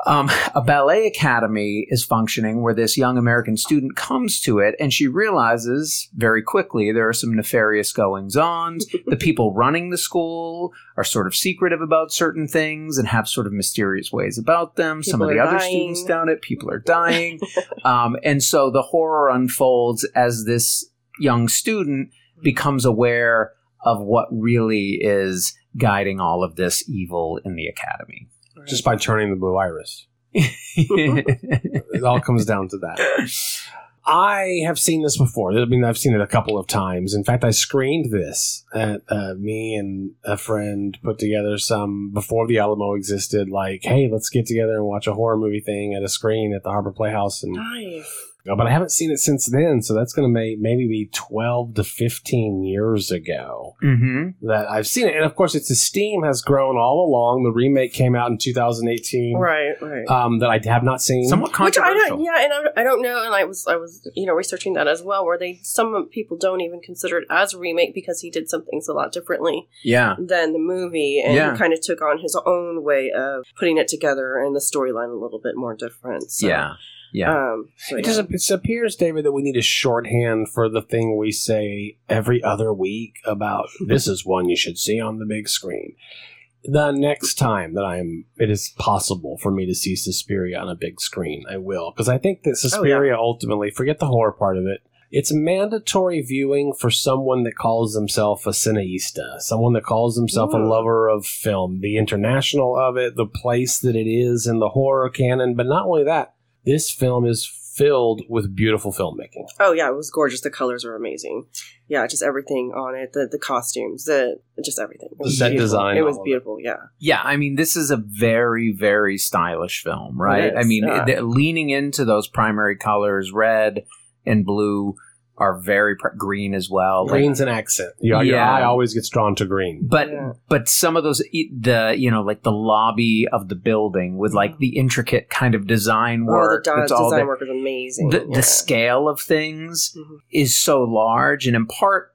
um, a ballet academy is functioning, where this young American student comes to it, and she realizes very quickly there are some nefarious goings on. the people running the school are sort of secretive about certain things and have sort of mysterious ways about them. Some of the are other students down it, people are dying. um, and so the horror unfolds as this young student becomes aware of what really is guiding all of this evil in the academy. Just by turning the blue iris. It all comes down to that. I have seen this before. I mean, I've seen it a couple of times. In fact, I screened this at uh, me and a friend put together some before the Alamo existed. Like, hey, let's get together and watch a horror movie thing at a screen at the Harbor Playhouse, and Nice. Uh, but I haven't seen it since then. So that's going to may, maybe be twelve to fifteen years ago hmm that I've seen it. And of course, its esteem has grown all along. The remake came out in 2018, Right, right. um, that I have not seen. Somewhat Which I controversial. don't, yeah, and I, I don't know, and I was, I was, you know, researching that as well, where they some people don't even consider it as a remake because he did some things a lot differently yeah. than the movie, and Yeah. he kind of took on his own way of putting it together and the storyline a little bit more different. So, Yeah. Yeah. Um, so, It yeah. just it appears, David, that we need a shorthand for the thing we say every other week about this is one you should see on the big screen. The next time that I'm, it is possible for me to see Suspiria on a big screen, I will because I think that Suspiria ultimately, forget the horror part of it. It's mandatory viewing for someone that calls themselves a cineasta, someone that calls himself a lover of film, the international of it, the place that it is in the horror canon. But not only that, this film is filled with beautiful filmmaking. Oh yeah, it was gorgeous. The colors were amazing. Yeah, just everything on it. The the costumes, the just everything. It was set beautiful. design, It was all of it. beautiful. Yeah. Yeah, I mean, this is a very, very stylish film, right? It is, I mean, yeah. the- leaning into those primary colors, red and blue, are very pr- green as well. Like, Green's an accent. Yeah, your Yeah. eye always gets drawn to green. but Yeah. but some of those e- the you know like the lobby of the building with like the intricate kind of design Oh, work the di- that's all design work was amazing. the, yeah. the scale of things Mhm. is so large and in part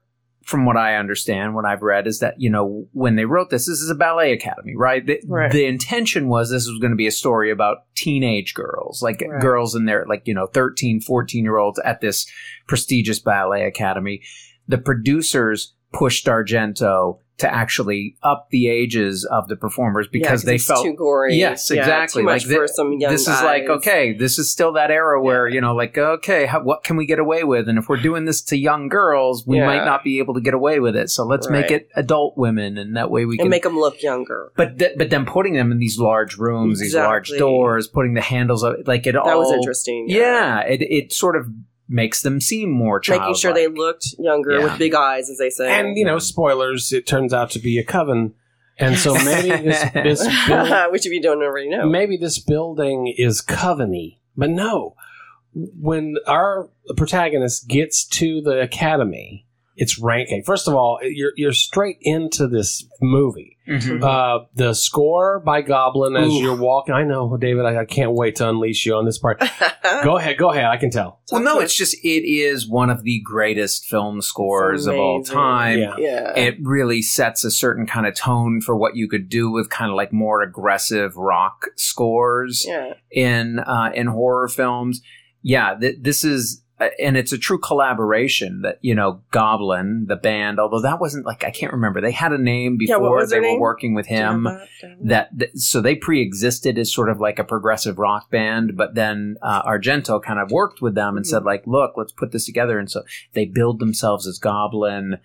from what i understand what i've read is that you know when they wrote this this is a ballet academy right the, Right. the intention was this was going to be a story about teenage girls like Right. girls in their like you know 13 14 year olds at this prestigious ballet academy the producers pushed argento to actually up the ages of the performers Yeah, because they it's felt too gory. Yes, Yeah, exactly. Too much Like, thi- for some young this is like okay this is still that era where you know like okay how, what can we get away with and if we're doing this to young girls we Yeah. might not be able to get away with it so let's make it adult women and that way we and can make them look younger. but th- but then putting them in these large rooms these large doors putting the handles of like it all That was interesting. yeah, it, it sort of makes them seem more childlike. making sure they looked younger Yeah. with big eyes, as they say. And, you know, spoilers, it turns out to be a coven. And so maybe this, this build, which if you don't already know, maybe this building is coveny. But no, when our protagonist gets to the academy, it's ranking. First of all, you're you're straight into this movie. Mhm. Uh, the score by Goblin as Ooh. you're walking. I know, David. I, I can't wait to unleash you on this part. Go ahead. Go ahead. I can tell. Well, no, it's just it is one of the greatest film scores of all time. Yeah. yeah. It really sets a certain kind of tone for what you could do with kind of like more aggressive rock scores yeah. in uh, in horror films. Yeah, th- this is. Uh, And it's a true collaboration that you know Goblin, the band. Although that wasn't like I can't remember. They had a name before was they their were working with Do you have him. that? that so they pre-existed as sort of like a progressive rock band but then uh, argento kind of worked with them and Mhm. said like look let's put this together and so they build themselves as goblin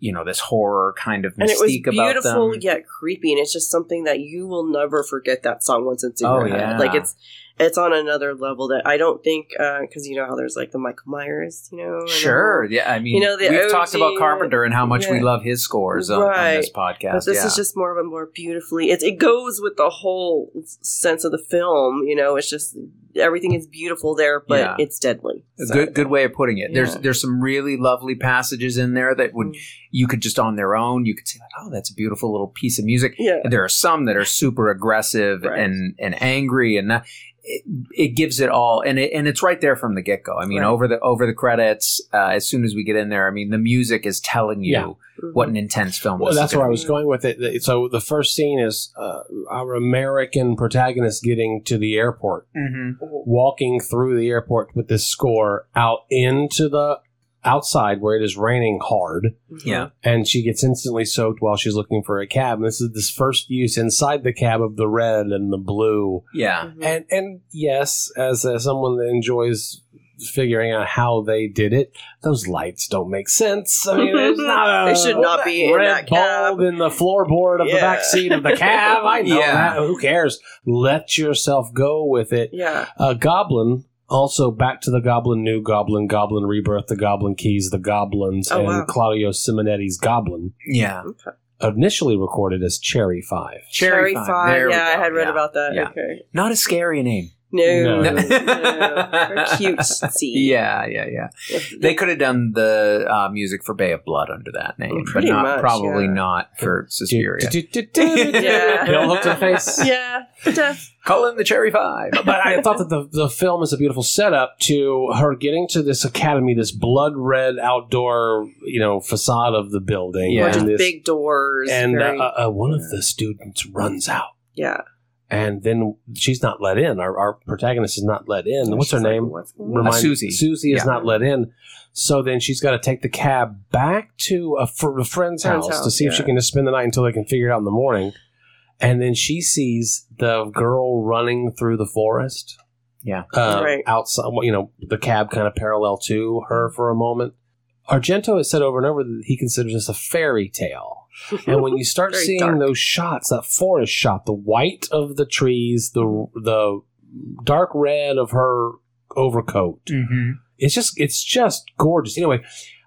you know this horror kind of and it was mystique beautiful yet creepy, and it's just something that you will never forget that song once it's in Oh, your head. yeah. Like it's it's on another level that I don't think because you know how there's like the Michael Myers, you know, sure yeah i mean You know, we've talked about carpenter and how much we love his scores on, on this podcast But this yeah. is just more of a more beautifully. It it goes with the whole sense of the film. You know, it's just everything is beautiful there, but Yeah. it's deadly. So- good good way of putting it. There's Yeah. there's some really lovely passages in there that would Mm. you could just on their own you could say like oh that's a beautiful little piece of music. Yeah. And there are some that are super aggressive Right. and and angry and that, it, it gives it all and it, and it's right there from the get go. I mean Right. over the over the credits uh, as soon as we get in there I mean the music is telling you Yeah. Mhm. what an intense film Well, this that's is where I was going with it. So the first scene is uh, our American protagonist getting to the airport, be. Mhm. walking through the airport with this score out into the outside where it is raining hard, Mhm. Yeah. and she gets instantly soaked while she's looking for a cab. And this is this first use inside the cab of the red and the blue. Yeah. Mhm. And and yes, as uh, someone that enjoys figuring out how they did it. Those lights don't make sense. I mean, there's not a They should not be in red that cab. bulb in the floorboard of the Yeah. back seat of the cab. I know Yeah. that. Who cares? Let yourself go with it. Yeah. Uh, Goblin. Also, back to the Goblin, New Goblin, Goblin Rebirth, the Goblin Keys, the Goblins, Oh, and wow. Claudio Simonetti's Goblin. Yeah. Initially recorded as Cherry Five. Cherry, Cherry Five. Five. There we Yeah, I had read Yeah. about that. Yeah. Okay. Not a scary name. No. No. no. Very cutesy. Yeah, yeah, yeah. They could have done the uh, music for Bay of Blood under that name, but Pretty not much, probably yeah. not for Suspiria. Yeah. Bill hooked in the face. Yeah. Death. Call in the Cherry Five. But I thought that the, the film is a beautiful setup to her getting to this academy, this blood red outdoor, you know, facade of the building. Yeah. Or just this, big doors. and very- uh, uh, one of the students runs out. yeah. And then she's not let in. Our, our protagonist is not let in. What's her She's like, name? What's going on? Remind- Susie. Susie is Yeah. not let in. So then she's got to take the cab back to a, fr- a friend's, Friend's house, to house, see if she can just spend the night until they can figure it out in the morning. And then she sees the girl running through the forest. Yeah. Uh, Right. Outside, you know, the cab kind of parallel to her for a moment. Argento has said over and over that he considers this a fairy tale. And when you start seeing dark. those shots, that forest shot, the white of the trees, the the dark red of her overcoat, Mm-hmm. it's just it's just gorgeous. Anyway,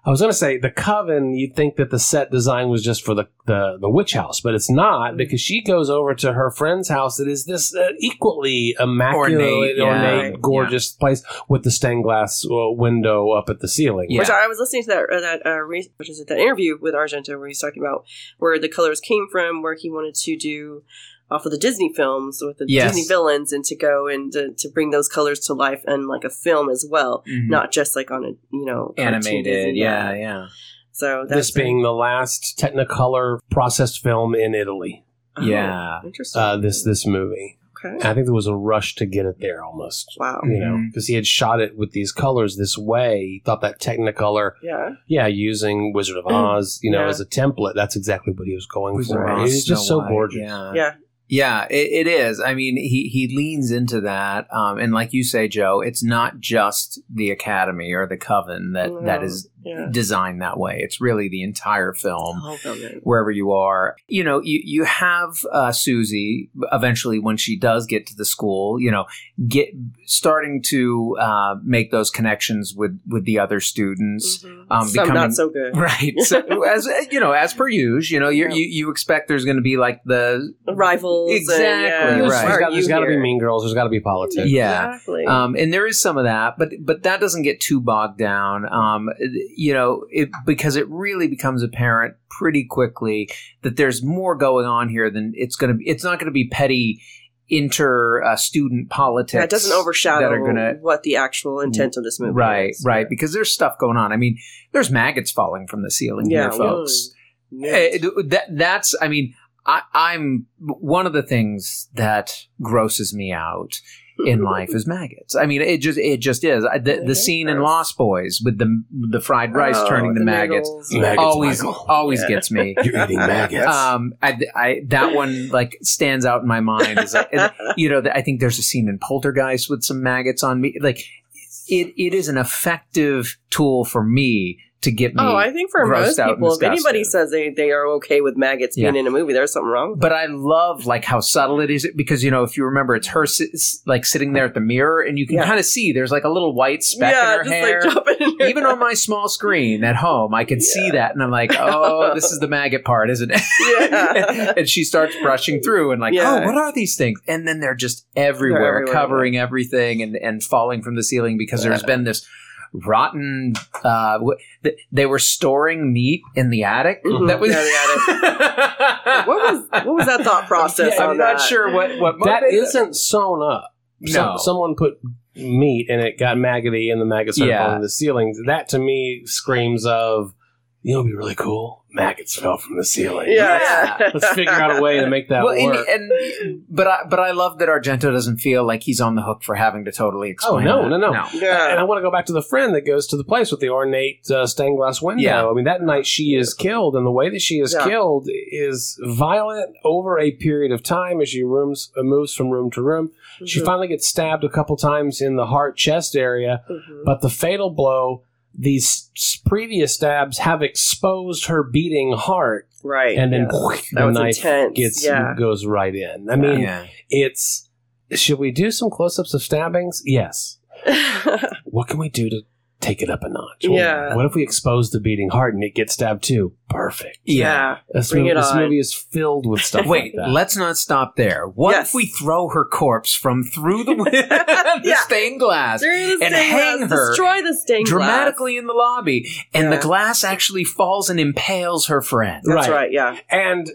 I was going to say the coven. You'd think that the set design was just for the, the the witch house, but it's not because she goes over to her friend's house. That is this uh, equally immaculate, Ornate, ornate, yeah. gorgeous place with the stained glass uh, window up at the ceiling. Yeah. Which I was listening to that uh, that uh, re- which is that interview with Argento where he's talking about where the colors came from, where he wanted to do off of the Disney films with the Yes. Disney villains, and to go and to, to bring those colors to life and like a film as well, not just like on a you know Mm-hmm. animated. Disney, Yeah, yeah, So that's This being the last Technicolor processed film in Italy. Oh, Yeah. interesting. Uh, this this movie. okay. I think there was a rush to get it there almost. Wow. You know, because he had shot it with these colors this way. He thought that Technicolor Yeah. yeah, using Wizard of Oz, you know, Yeah. as a template. That's exactly what he was going Wizard for. of It was just Snow so gorgeous. Yeah, Yeah. Yeah, it, it is. I mean, he he leans into that, um, and like you say, Joe, it's not just the Academy or the Coven that No. that is Yeah. designed that way. It's really the entire film. Oh, okay. wherever you are. You know, you you have uh, Susie eventually when she does get to the school. You know, get starting to uh, make those connections with with the other students. Mhm. Um, Some becoming- not so good. Right. So as you know, as per usual, you know, you're, Yeah. you you expect there's going to be like the Rivals. Exactly, And, yeah, right. There's why got, are there's you got to be mean girls. There's got to be politics. yeah. Exactly. Um, and there is some of that, but but that doesn't get too bogged down. Um, you know, it, because it really becomes apparent pretty quickly that there's more going on here than it's going to be. It's not going to be petty inter uh, student politics. that doesn't overshadow that gonna- what the actual intent of this movie Right, is. right. Because there's stuff going on. I mean, there's maggots falling from the ceiling Yeah, here, folks. yeah. Eh, that that's I mean I, I'm one of the things that grosses me out in life is maggots. I mean it just it just is I, the, the scene in. Lost Boys with the the fried rice Oh, turning to the maggots noodles. Maggots, always Michael. always Yeah. gets me. You're eating maggots. Um, I, I that one like stands out in my mind. Is like, you know, I think there's a scene in Poltergeist with some maggots on me. Like, it it is an effective tool for me to get me. Oh, I think for most people, if anybody says they, they are okay with maggots being in a movie, there's something wrong. with but I love like how subtle it is because you know if you remember it's her si- like sitting there at the mirror and you can Yeah. kind of see there's like a little white speck yeah, in her just hair. like dropping in your Even on my small screen at home, I could see that, and I'm like, "Oh, this is the maggot part, isn't it?" Yeah. and she starts brushing through, and like, oh, Yeah. "Oh, what are these things?" And then they're just everywhere, everywhere, covering everything and and falling from the ceiling because there's been this rotten. Uh, w- th- they were storing meat in the attic. Mhm. That was Yeah, the what was what was that thought process Yeah, on I'm not sure what what that motivated isn't sewn up. Some- No. someone put meat and it got maggoty and the maggots started Yeah. falling to the ceiling. That to me screams of You know, what'd be really cool. Maggots fell from the ceiling. Yeah. Let's figure out a way to make that well, work. and, and but I but I love that Argento doesn't feel like he's on the hook for having to totally explain. Oh, no, that. no, no. and Yeah. I want to go back to the friend that goes to the place with the ornate uh, stained glass window. Yeah. I mean, that night she is killed, and the way that she is Yeah. killed is violent over a period of time as she rooms, uh, moves from room to room. She Mhm. finally gets stabbed a couple times in the heart chest area, Mhm. but the fatal blow, these previous stabs have exposed her beating heart, Right. and then yeah. the That knife intense, gets yeah. goes right in. I mean, yeah. it's. Should we do some close-ups of stabbings? Yes. What can we do to take it up a notch? Yeah. What if we expose the beating heart and it gets stabbed too? Perfect. Yeah. This, Bring movie, it this movie is filled with stuff Wait, like that. let's not stop there. What Yes. if we throw her corpse from through the, the Yeah. stained glass the and stained hang glass, her destroy the stained glass. dramatically in the lobby, and Yeah. the glass actually falls and impales her friend? That's Right. right. Yeah. and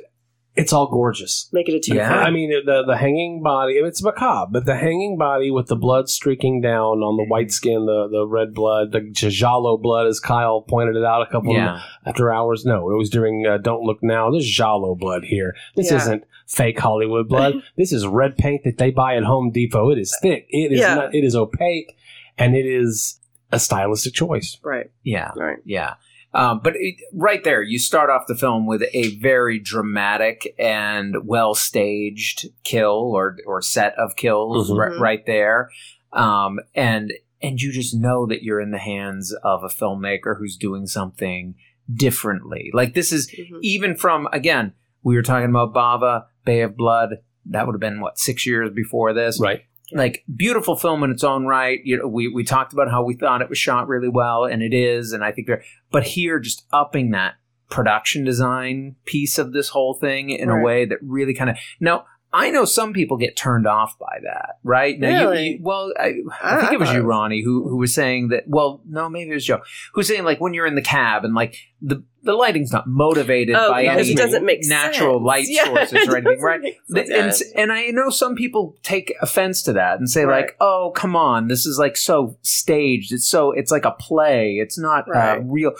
it's all gorgeous. Make it a two. Yeah. I mean, the the hanging body. It's macabre, but the hanging body with the blood streaking down on the white skin, the the red blood, the giallo blood, as Kyle pointed it out a couple Yeah. after hours. No, it was during uh, Don't Look Now. There's Giallo blood here. This Yeah. isn't fake Hollywood blood. this is red paint that they buy at Home Depot. It is thick. It is Yeah. not, it is opaque, and it is a stylistic choice. Right. Yeah. Right. Yeah. Um, but it, right there, you start off the film with a very dramatic and well staged kill or or set of kills Mhm. ri- right there, um, and and you just know that you're in the hands of a filmmaker who's doing something differently. Like this is Mhm. even from again, we were talking about Bava, Bay of Blood. That would have been what six years before this Right. Like beautiful film in its own right. You know, we we talked about how we thought it was shot really well, and it is, and I think they're. But here, just upping that production design piece of this whole thing in a way that really kind of now. I know some people get turned off by that, right? Now, Really? you- well, I, I I- think it was you, Ronee, who who was saying that. Well, no, maybe it was Joe, who's saying like when you're in the cab and like the the lighting's not motivated Oh, by because any it doesn't make natural sense. light Yeah, sources or anything, right? make Th- sense. And, and I know some people take offense to that and say Right. like, "Oh, come on, this is like so staged. It's so it's like a play. It's not uh, real."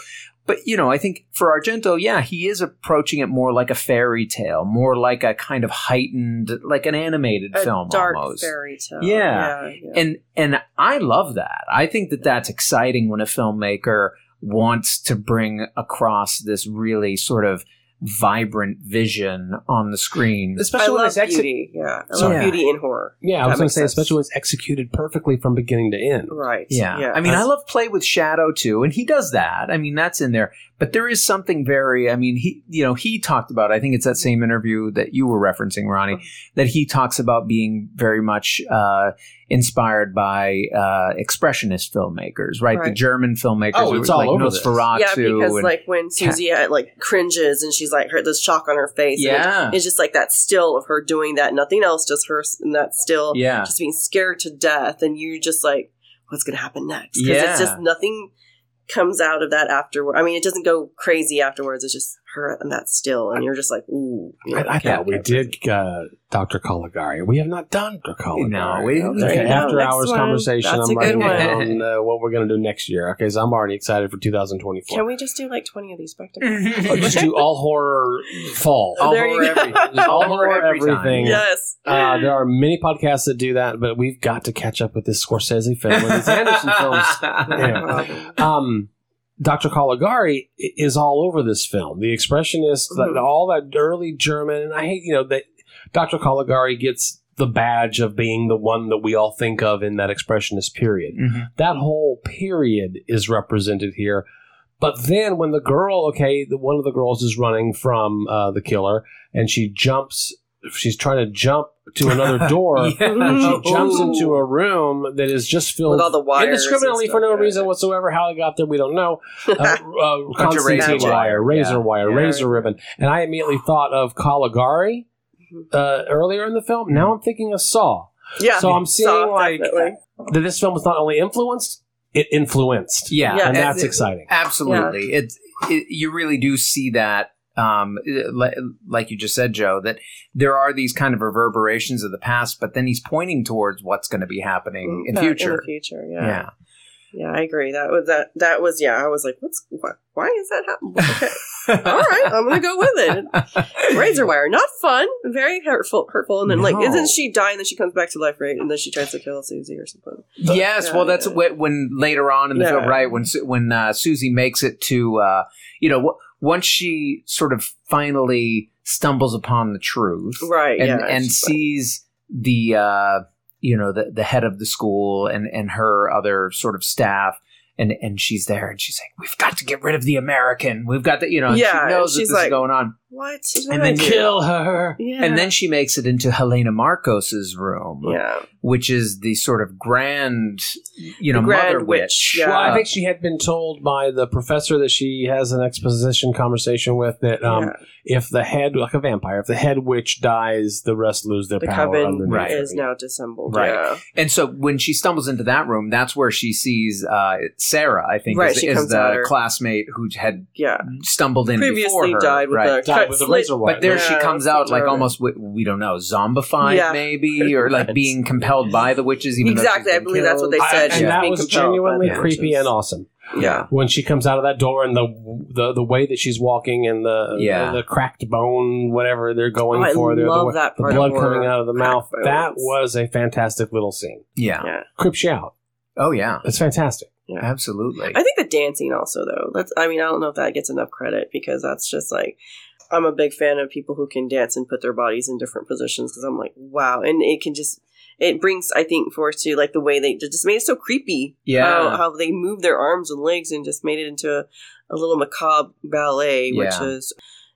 But you know, I think for Argento, yeah, he is approaching it more like a fairy tale, more like a kind of heightened, like an animated a film dark almost. fairy tale. Yeah. yeah, yeah. And and I love that. I think that that's exciting when a filmmaker wants to bring across this really sort of vibrant vision on the screen. Especially I when love it's executed. beauty. Yeah, I love Yeah. beauty in horror. Yeah, I was going to say, sense. especially when it's executed perfectly from beginning to end. Right. Yeah. I mean, I love play with shadow too, and he does that. I mean, that's in there. But there is something very, I mean, he, you know, he talked about, I think it's that same interview that you were referencing, Ronee, that he talks about being very much uh, inspired by uh, expressionist filmmakers, right? The German filmmakers, Oh, who- it's all like over this. Nosferatu. yeah, because and- like when Susie uh, like cringes and she's like her this shock on her face. yeah. it's just like that still of her doing that, nothing else, just her s- and that still, Yeah. just being scared to death, and you're just like, what's gonna happen next? Because Yeah. it's just nothing comes out of that afterward. I mean, it doesn't go crazy afterwards. It's just her and that still, and you're just like, ooh. you know, I, I thought we did uh, Dr. Caligari. We have not done Dr. Caligari. No, we- Okay, Okay, no, after hours one. conversation, That's I'm writing one. down uh, what we're going to do next year. Okay, so I'm already excited for 2024. Can we just do like 20 of these back to back? Oh, just do all horror fall. All There horror you go. everything. All All horror horror every time. everything. Yes. Uh, there are many podcasts that do that, but we've got to catch up with this Scorsese film and these Anderson films. Yeah. Um, Dr. Caligari is all over this film. The expressionist, the- Mhm. all that early German, and I hate, you know, that Dr. Caligari gets the badge of being the one that we all think of in that expressionist period. Mhm. That whole period is represented here. But then when the girl, okay, the, one of the girls is running from uh, the killer, and she jumps, she's trying to jump to another door. Yeah. And she jumps Ooh. into a room that is just filled With all the wires. indiscriminately and for no yeah. reason whatsoever. How it got there, we don't know. Uh, uh, concertina razor wire, wire. razor Yeah. wire, Yeah. razor ribbon, and I immediately thought of Caligari Mhm. uh, earlier in the film. Now I'm thinking of Saw. Yeah. So I'm seeing Soft, like definitely. that this film was not only influenced, it influenced. Yeah, Yeah. and and that's it- exciting. Absolutely, it's it, you really do see that. Um, like you just said, Joe, that there are these kind of reverberations of the past, but then he's pointing towards what's going to be happening in Back future. In the future, yeah. yeah. Yeah, I agree. That was that. That was yeah. I was like, what's why, why is that happening? Okay, all right, I'm gonna go with it. Razor wire, not fun, very hurtful, hurtful. And then like, isn't she dying? then she comes back to life, right? And then she tries to kill Susie or something. yes, Yeah, well, that's yeah. when later on in the Yeah. film, right? When when uh, Susie makes it to, uh, you know, once she sort of finally stumbles upon the truth, Right. and yeah. and sees the uh, you know the the head of the school and and her other sort of staff. And, and she's there and she's like, We've got to get rid of the American. We've got to, you know, and Yeah, she knows that this is like- going on. What? and then Kill her. Yeah. And then she makes it into Helena Markos's room, yeah. which is the sort of grand, you know, grand mother witch, witch. yeah. Well, I think she had been told by the professor that she has an exposition conversation with that um, yeah. if the head, like a vampire, if the head witch dies, the rest lose their The power. coven underneath Right. is now dissembled. Right. Yeah. And so when she stumbles into that room, that's where she sees uh, Sarah, I think, Right, is, she is the classmate who had Yeah. stumbled in before Previously her. died with right. a Died with a slit. razor wire. But there she comes out like right. almost, we, we don't know, zombified Yeah. maybe, or like being compelled by the witches. Even Exactly, I been believe that's what they killed. I- said. and was that being was genuinely creepy and awesome. Yeah. When she comes out of that door and the the, the way that she's walking and the Yeah. the, the cracked bone, whatever they're going Oh, I for, there, love the, that the part of blood coming out of the mouth. Cracked That was a fantastic little scene. Yeah. Yeah. Creeps you out. Oh, yeah. It's fantastic. Yeah. Absolutely. I think the dancing also though. That's I mean, I don't know if that gets enough credit because that's just like I'm a big fan of people who can dance and put their bodies in different positions because I'm like, wow. And it can just it brings I think forth to like the way they just made it so creepy. Yeah. How, how they moved their arms and legs and just made it into a, a little macabre ballet, which is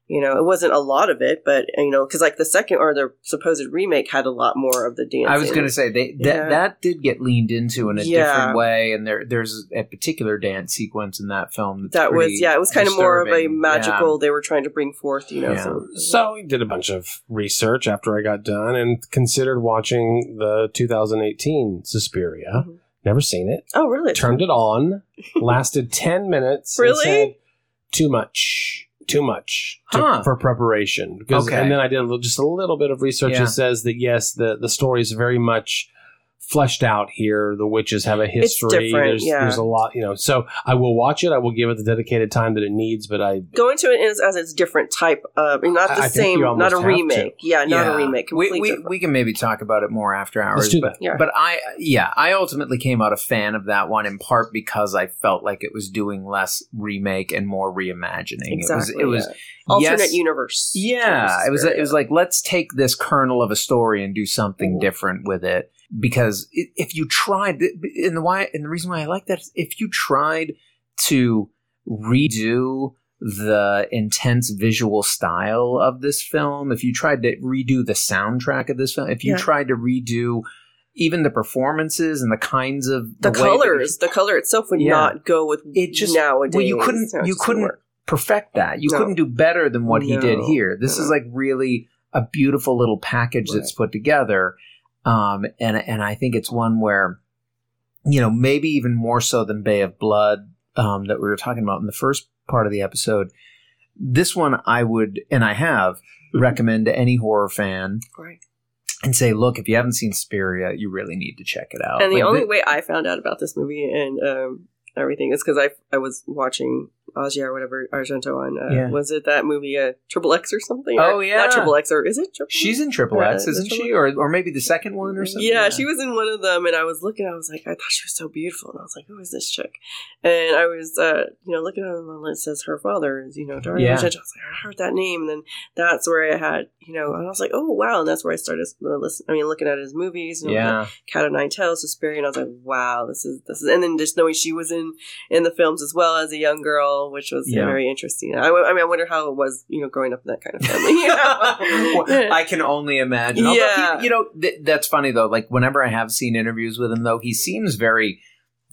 you know, it wasn't a lot of it, but you know, because like the second or the supposed remake had a lot more of the dancing. I was going to say they, that Yeah. that did get leaned into in a Yeah. different way, and there there's a particular dance sequence in that film that's that was yeah, it was kind of more of a magical. Yeah. They were trying to bring forth, you know. Yeah. So, So we did a bunch of research after I got done and considered watching the 2018 Suspiria. Mhm. Never seen it. oh, really? Turned it on. Lasted 10 minutes. and Really? said, Too much. Too much to- Huh. for preparation. Because, Okay. And then I did a little, just a little bit of research Yeah. that says that yes, the, the story is very much fleshed out here. The witches have a history. different, there's, yeah. there's a lot, you know. So I will watch it. I will give it the dedicated time that it needs. But I Go into it as, as its different type of, not the I think same, you not a have remake. Yeah, not Yeah. a remake. We, we, we can maybe talk about it more after hours. Let's do but. Yeah. but I, yeah, I ultimately came out a fan of that one in part because I felt like it was doing less remake and more reimagining. exactly. It was, it was alternate yes, universe. Yeah, it was. It was like let's take this kernel of a story and do something Mhm. different with it. Because if you tried, and the why, and the reason why I like that is if you tried to redo the intense visual style of this film, if you tried to redo the soundtrack of this film, if you Yeah. tried to redo even the performances and the kinds of the, that colors. The color itself would Yeah. not go with It just- nowadays. well, you couldn't- you couldn't perfect that. You No. couldn't do better than what he did here. This No. is like really a beautiful little package that's put together. Um, and and I think it's one where, you know, maybe even more so than Bay of Blood um, that we were talking about in the first part of the episode. This one I would, and I have, recommend to any horror fan Right. and say, look, if you haven't seen Spiria, you really need to check it out. And the Like, only way I found out about this movie and um, everything is because I I was watching Asia or whatever Argento on uh, Yeah. was it that movie uh, Triple X or something? Oh, yeah. not Triple X or is it Triple? she's in Triple X, is isn't she? Or or maybe the second one or something. Yeah, she was in one of them, and I was looking. I was like, I thought she was so beautiful, and I was like, who is this chick? And I was, uh, you know, looking at it, and it says her father is, you know, Dario Yeah. Argento. I was like, I heard that name, and then that's where I had, you know, and I was like, oh wow, and that's where I started listening. I mean, looking at his movies, know, Yeah. Cat of Nine Tails, Suspiria, and I was like, wow, this is this is, and then just knowing she was in in the films as well as a young girl, which was Yeah. very interesting. I, I mean, I wonder how it was, you know, growing up in that kind of family. You know? Well, I can only imagine. Although Yeah. he- you know, th- that's funny though. Like whenever I have seen interviews with him, though, he seems very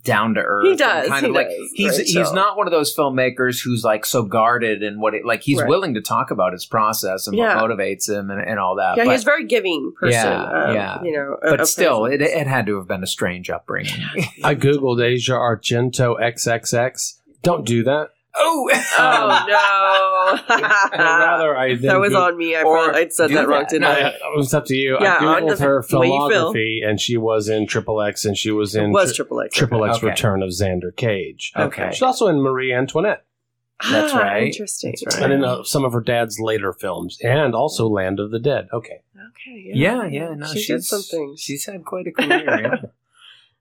down to earth. He does, Kind he of like he's Very he's chill. not one of those filmmakers who's like so guarded and what it like. He's Right. willing to talk about his process and Yeah. what motivates him and, and all that. yeah, but, he's a very giving person. Yeah, um, yeah. You know, but a still, it, it had to have been a strange upbringing. I googled Asia Argento XXX. Don't do that. Oh, Oh no! Rather, I that was Goog- on me. I Or probably I said do that wrong, that. didn't I? I, it was up to you. Yeah, I googled the her way filmography, and she was in Triple X, and she was It in was Tri- Triple X. Triple X Okay. Return of Xander Cage. Okay. She's also in Marie Antoinette, That's Ah, right. Interesting. That's right. and in uh, some of her dad's later films, and also Land of the Dead. Okay. Okay. yeah, yeah. No, she she's did some things. She's had quite a career. yeah.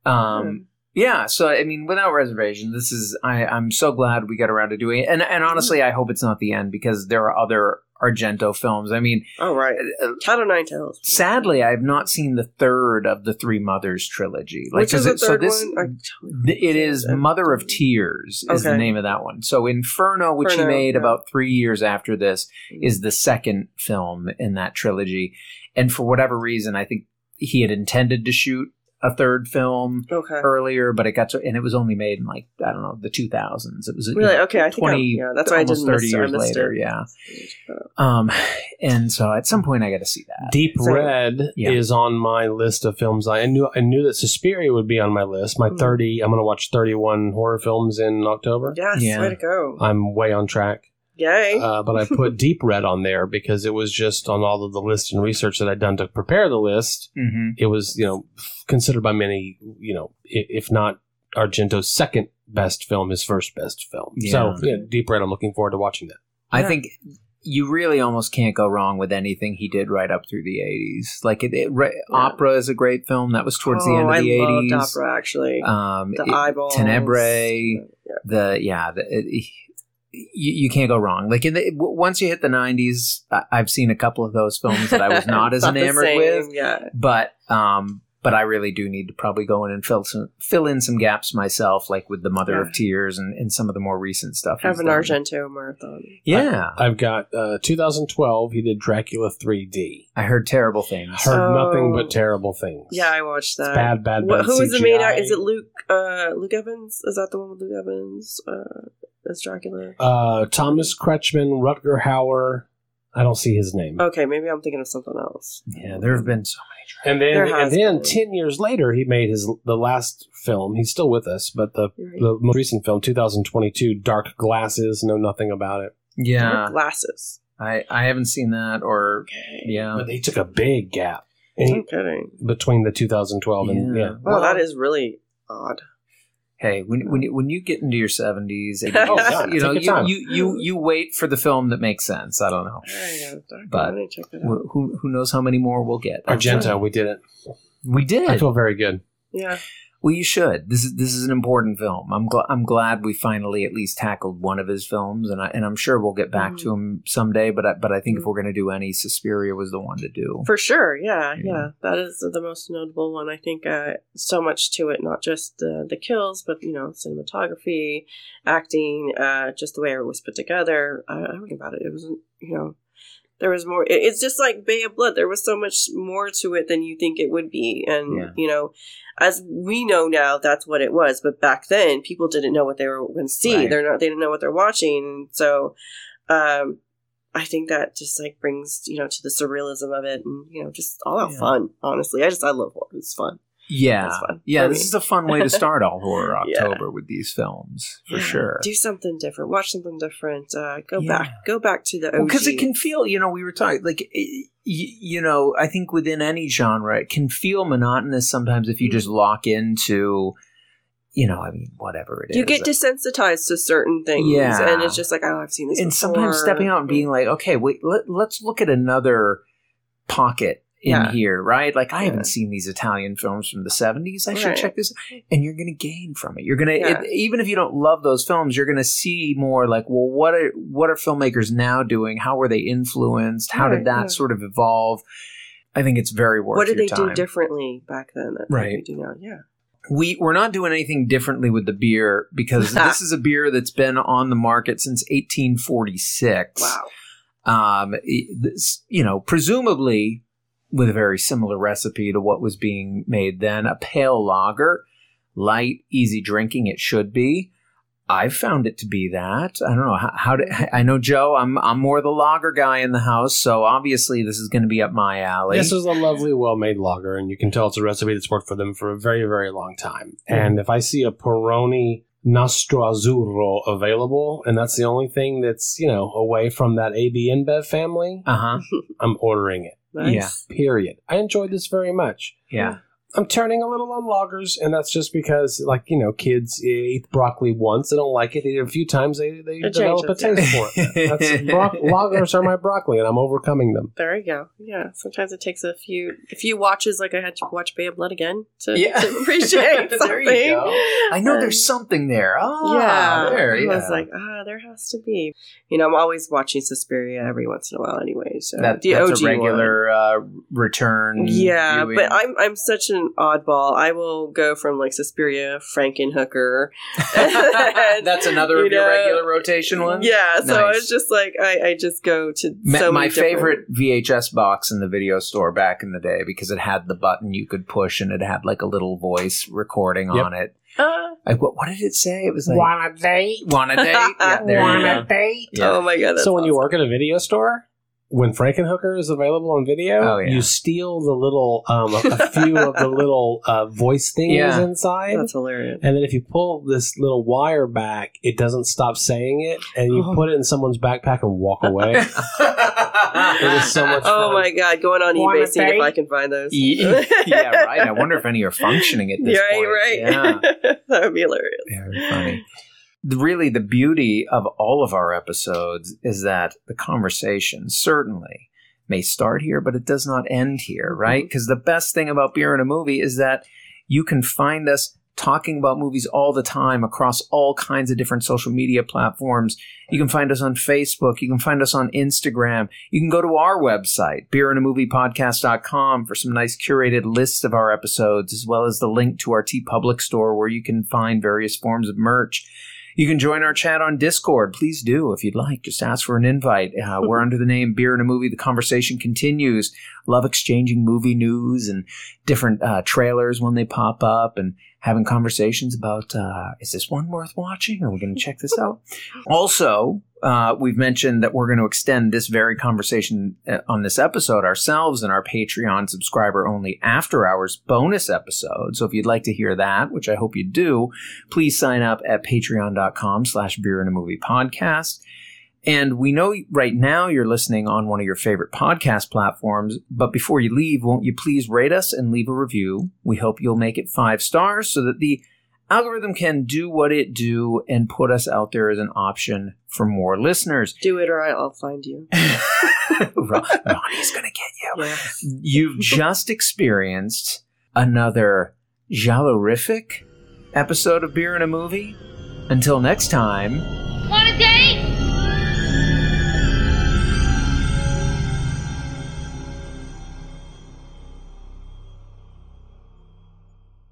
Um, yeah. So I mean, without reservation, this is. I, I'm so glad we got around to doing it, and and honestly, I hope it's not the end because there are other Argento films. I mean, oh right. uh, Cat o' Nine Tails. sadly, I have not seen the third of the Three Mothers trilogy. Which is the it- so third this, one? It is Uh, Mother of Tears is the name of that one. So Inferno, which he made yeah. about three years after this, is the second film in that trilogy. And for whatever reason, I think he had intended to shoot a third film Okay. earlier, but it got to, and it was only made in like I don't know the two thousands. It was you Really? know, Okay. I think I, twenty. yeah. That's why I almost didn't thirty miss, years missed later. it. Yeah. Um, and so at some point I got to see that. Deep So- Red Yeah. is on my list of films. I knew I knew that Suspiria would be on my list. My Mhm. thirty. I'm going to watch 31 horror films in October. Yes. Yeah. Way to go. I'm way on track. Yay. Uh, but I put Deep Red on there because it was just on all of the list and research that I'd done to prepare the list. hmm It was, you know, considered by many, you know, if not Argento's second best film, his first best film. So, Yeah. yeah, Deep Red. I'm looking forward to watching that. I Yeah. think you really almost can't go wrong with anything he did right up through the 80s. Like it, it, re- Yeah. Opera is a great film. That was towards the oh, end of the I 80s. opera actually. Um, the it- eyeballs. Tenebrae. Yeah. the yeah, the, it, you, you can't go wrong. Like in the, once you hit the 90s, I, I've seen a couple of those films that I was not as enamored same, with. Yeah. But um, but I really do need to probably go in and fill some, fill in some gaps myself, like with the Mother Yeah. of Tears and, and some of the more recent stuff. Have an done. Argento marathon. Yeah, I've got uh, 2012. He did Dracula 3D. I heard terrible things. Heard Oh. nothing but terrible things. Yeah, I watched that. bad, bad, What, bad. who is the main Is it Luke? Uh, Luke Evans? Is that the one with Luke Evans? Uh, as Dracula. Uh, Thomas Kretschmann, Rutger Hauer. I don't see his name. Okay, maybe I'm thinking of something else. Yeah, there have been so many. and then, and then been. ten years later, he made his the last film. He's still with us, but the right. the most recent film, 2022, Dark Glasses. Know nothing about it. Yeah, Dark glasses. I I haven't seen that or Okay. yeah. But he took a big gap and he- No kidding. between the 2012 and Yeah. yeah. Well, that is really odd. Hey, when when you, when you get into your seventies, and Oh, God, you know you, you you you wait for the film that makes sense. I don't know. There you But- I need to check that. Who who- who knows how many more we'll get? Argento, we did it. We did. I feel very good. Yeah. Well, you should. This is this is an important film. I'm glad I'm glad we finally at least tackled one of his films, and I and I'm sure we'll get back Mhm. to him someday. But I, but I think if Mhm. we're going to do any, Suspiria was the one to do. For sure, yeah, Yeah. yeah, That is the most notable one. I think uh, so much to it, not just the the kills, but you know, cinematography, acting, uh, just the way it was put together. I, read about it. It was, you know, there was more. It, it's just like Bay of Blood. There was so much more to it than you think it would be, and Yeah. you know, as we know now, that's what it was. But back then, people didn't know what they were going to see. Right. They're not. They didn't know what they're watching. So. Um, I think that just like brings you know to the surrealism of it, and you know just all out Yeah. fun. Honestly, I just I love horror. It's fun. Yeah, yeah. This me. is a fun way to start all horror Yeah. October with these films for Yeah. sure. Do something different. Watch something different. Uh, go Yeah. back. Go back to the because it can feel you know we were talking like it, you, you know i think within any genre it can feel monotonous sometimes if you just lock into you know i mean whatever it is you get desensitized to certain things. Yeah. and it's just like oh, I've seen this. and before. sometimes stepping out and being like okay wait let, let's look at another pocket in Yeah. here right like i Yeah. haven't seen these italian films from the 70s i should check this and you're gonna gain from it you're gonna Yeah. it, even if you don't love those films you're gonna see more like well what are what are filmmakers now doing how were they influenced how Right, did that sort of evolve i think it's very worth what did they time. do differently back then? Right. We do now. Yeah. we we're not doing anything differently with the beer because this is a beer that's been on the market since 1846 Wow. um, this, you know, presumably with a very similar recipe to what was being made then, a pale lager, light, easy drinking. It should be. I've found it to be that. I don't know how, how. I know Joe. I'm I'm more the lager guy in the house, so obviously this is going to be up my alley. This is a lovely, well-made lager, and you can tell it's a recipe that's worked for them for a very, very long time. Mm-hmm. And if I see a Peroni Nastro Azzurro available, and that's the only thing that's you know away from that AB InBev family. Uh huh. I'm ordering it. Nice. Period. I enjoyed this very much. Yeah. I'm turning a little on lagers, and that's just because, like you know, kids eat broccoli once, they don't like it. They eat it a few times, they they It develop a changes, taste for it. That's, bro- lagers are my broccoli, and I'm overcoming them. There you go. Yeah. Sometimes it takes a few a few watches. Like I had to watch Bay of Blood again to, Yeah. to appreciate something. There you go. I know Um, there's something there. Oh, yeah, there. Yeah. I was like, ah, there has to be. You know, I'm always watching Suspiria every once in a while, anyway. So that, the that's OG a regular uh, return. Yeah, viewing. but I'm I'm such an oddball. I will go from like Suspiria, Frankenhooker. that's another You of your know, regular rotation ones. Yeah, so Nice. it's just like I, I just go to Ma- so my many different- favorite VHS box in the video store back in the day because it had the button you could push and it had like a little voice recording Yep. on it. Uh, Like what, what did it say? It was like Want a date? want a date? Yeah, there you go. date? Yeah. Oh my god! That's so when you work at a video store, when Frankenhooker is available on video, Oh, yeah. you steal the little, um, a, a few of the little uh, voice things Yeah. inside. that's hilarious. And then if you pull this little wire back, it doesn't stop saying it, and you Oh. put it in someone's backpack and walk away. It is so much Oh fun. my god! Going on Want eBay a seeing if? I can find those. yeah, yeah, right. I wonder if any are functioning at this right, point. right. Yeah. that would be hilarious. Very funny. Really, the beauty of all of our episodes is that the conversation certainly may start here, but it does not end here, mm-hmm. right? Because the best thing about beer and a movie is that you can find us talking about movies all the time across all kinds of different social media platforms. You can find us on Facebook. You can find us on Instagram. You can go to our website, beerandamoviepodcast.com for some nice curated lists of our episodes, as well as the link to our TeePublic store where you can find various forms of merch. You can join our chat on Discord. Please do if you'd like. Just ask for an invite. Uh, we're under the name Beer and a Movie. The conversation continues. Love exchanging movie news and different uh, trailers when they pop up and having conversations about uh, is this one worth watching? Are we going to check this out? Also, uh, we've mentioned that we're going to extend this very conversation uh, on this episode ourselves in our Patreon subscriber only after hours bonus episode. So if you'd like to hear that, which I hope you do, please sign up at patreon.com slash beer and a movie podcast. And we know right now you're listening on one of your favorite podcast platforms, but before you leave, won't you please rate us and leave a review? We hope you'll make it five stars so that the algorithm can do what it do and put us out there as an option for more listeners. Do it or I'll find you. Ron- Ronee's gonna get you. Yeah. You've just experienced another giallorific episode of Beer in a Movie. Until next time,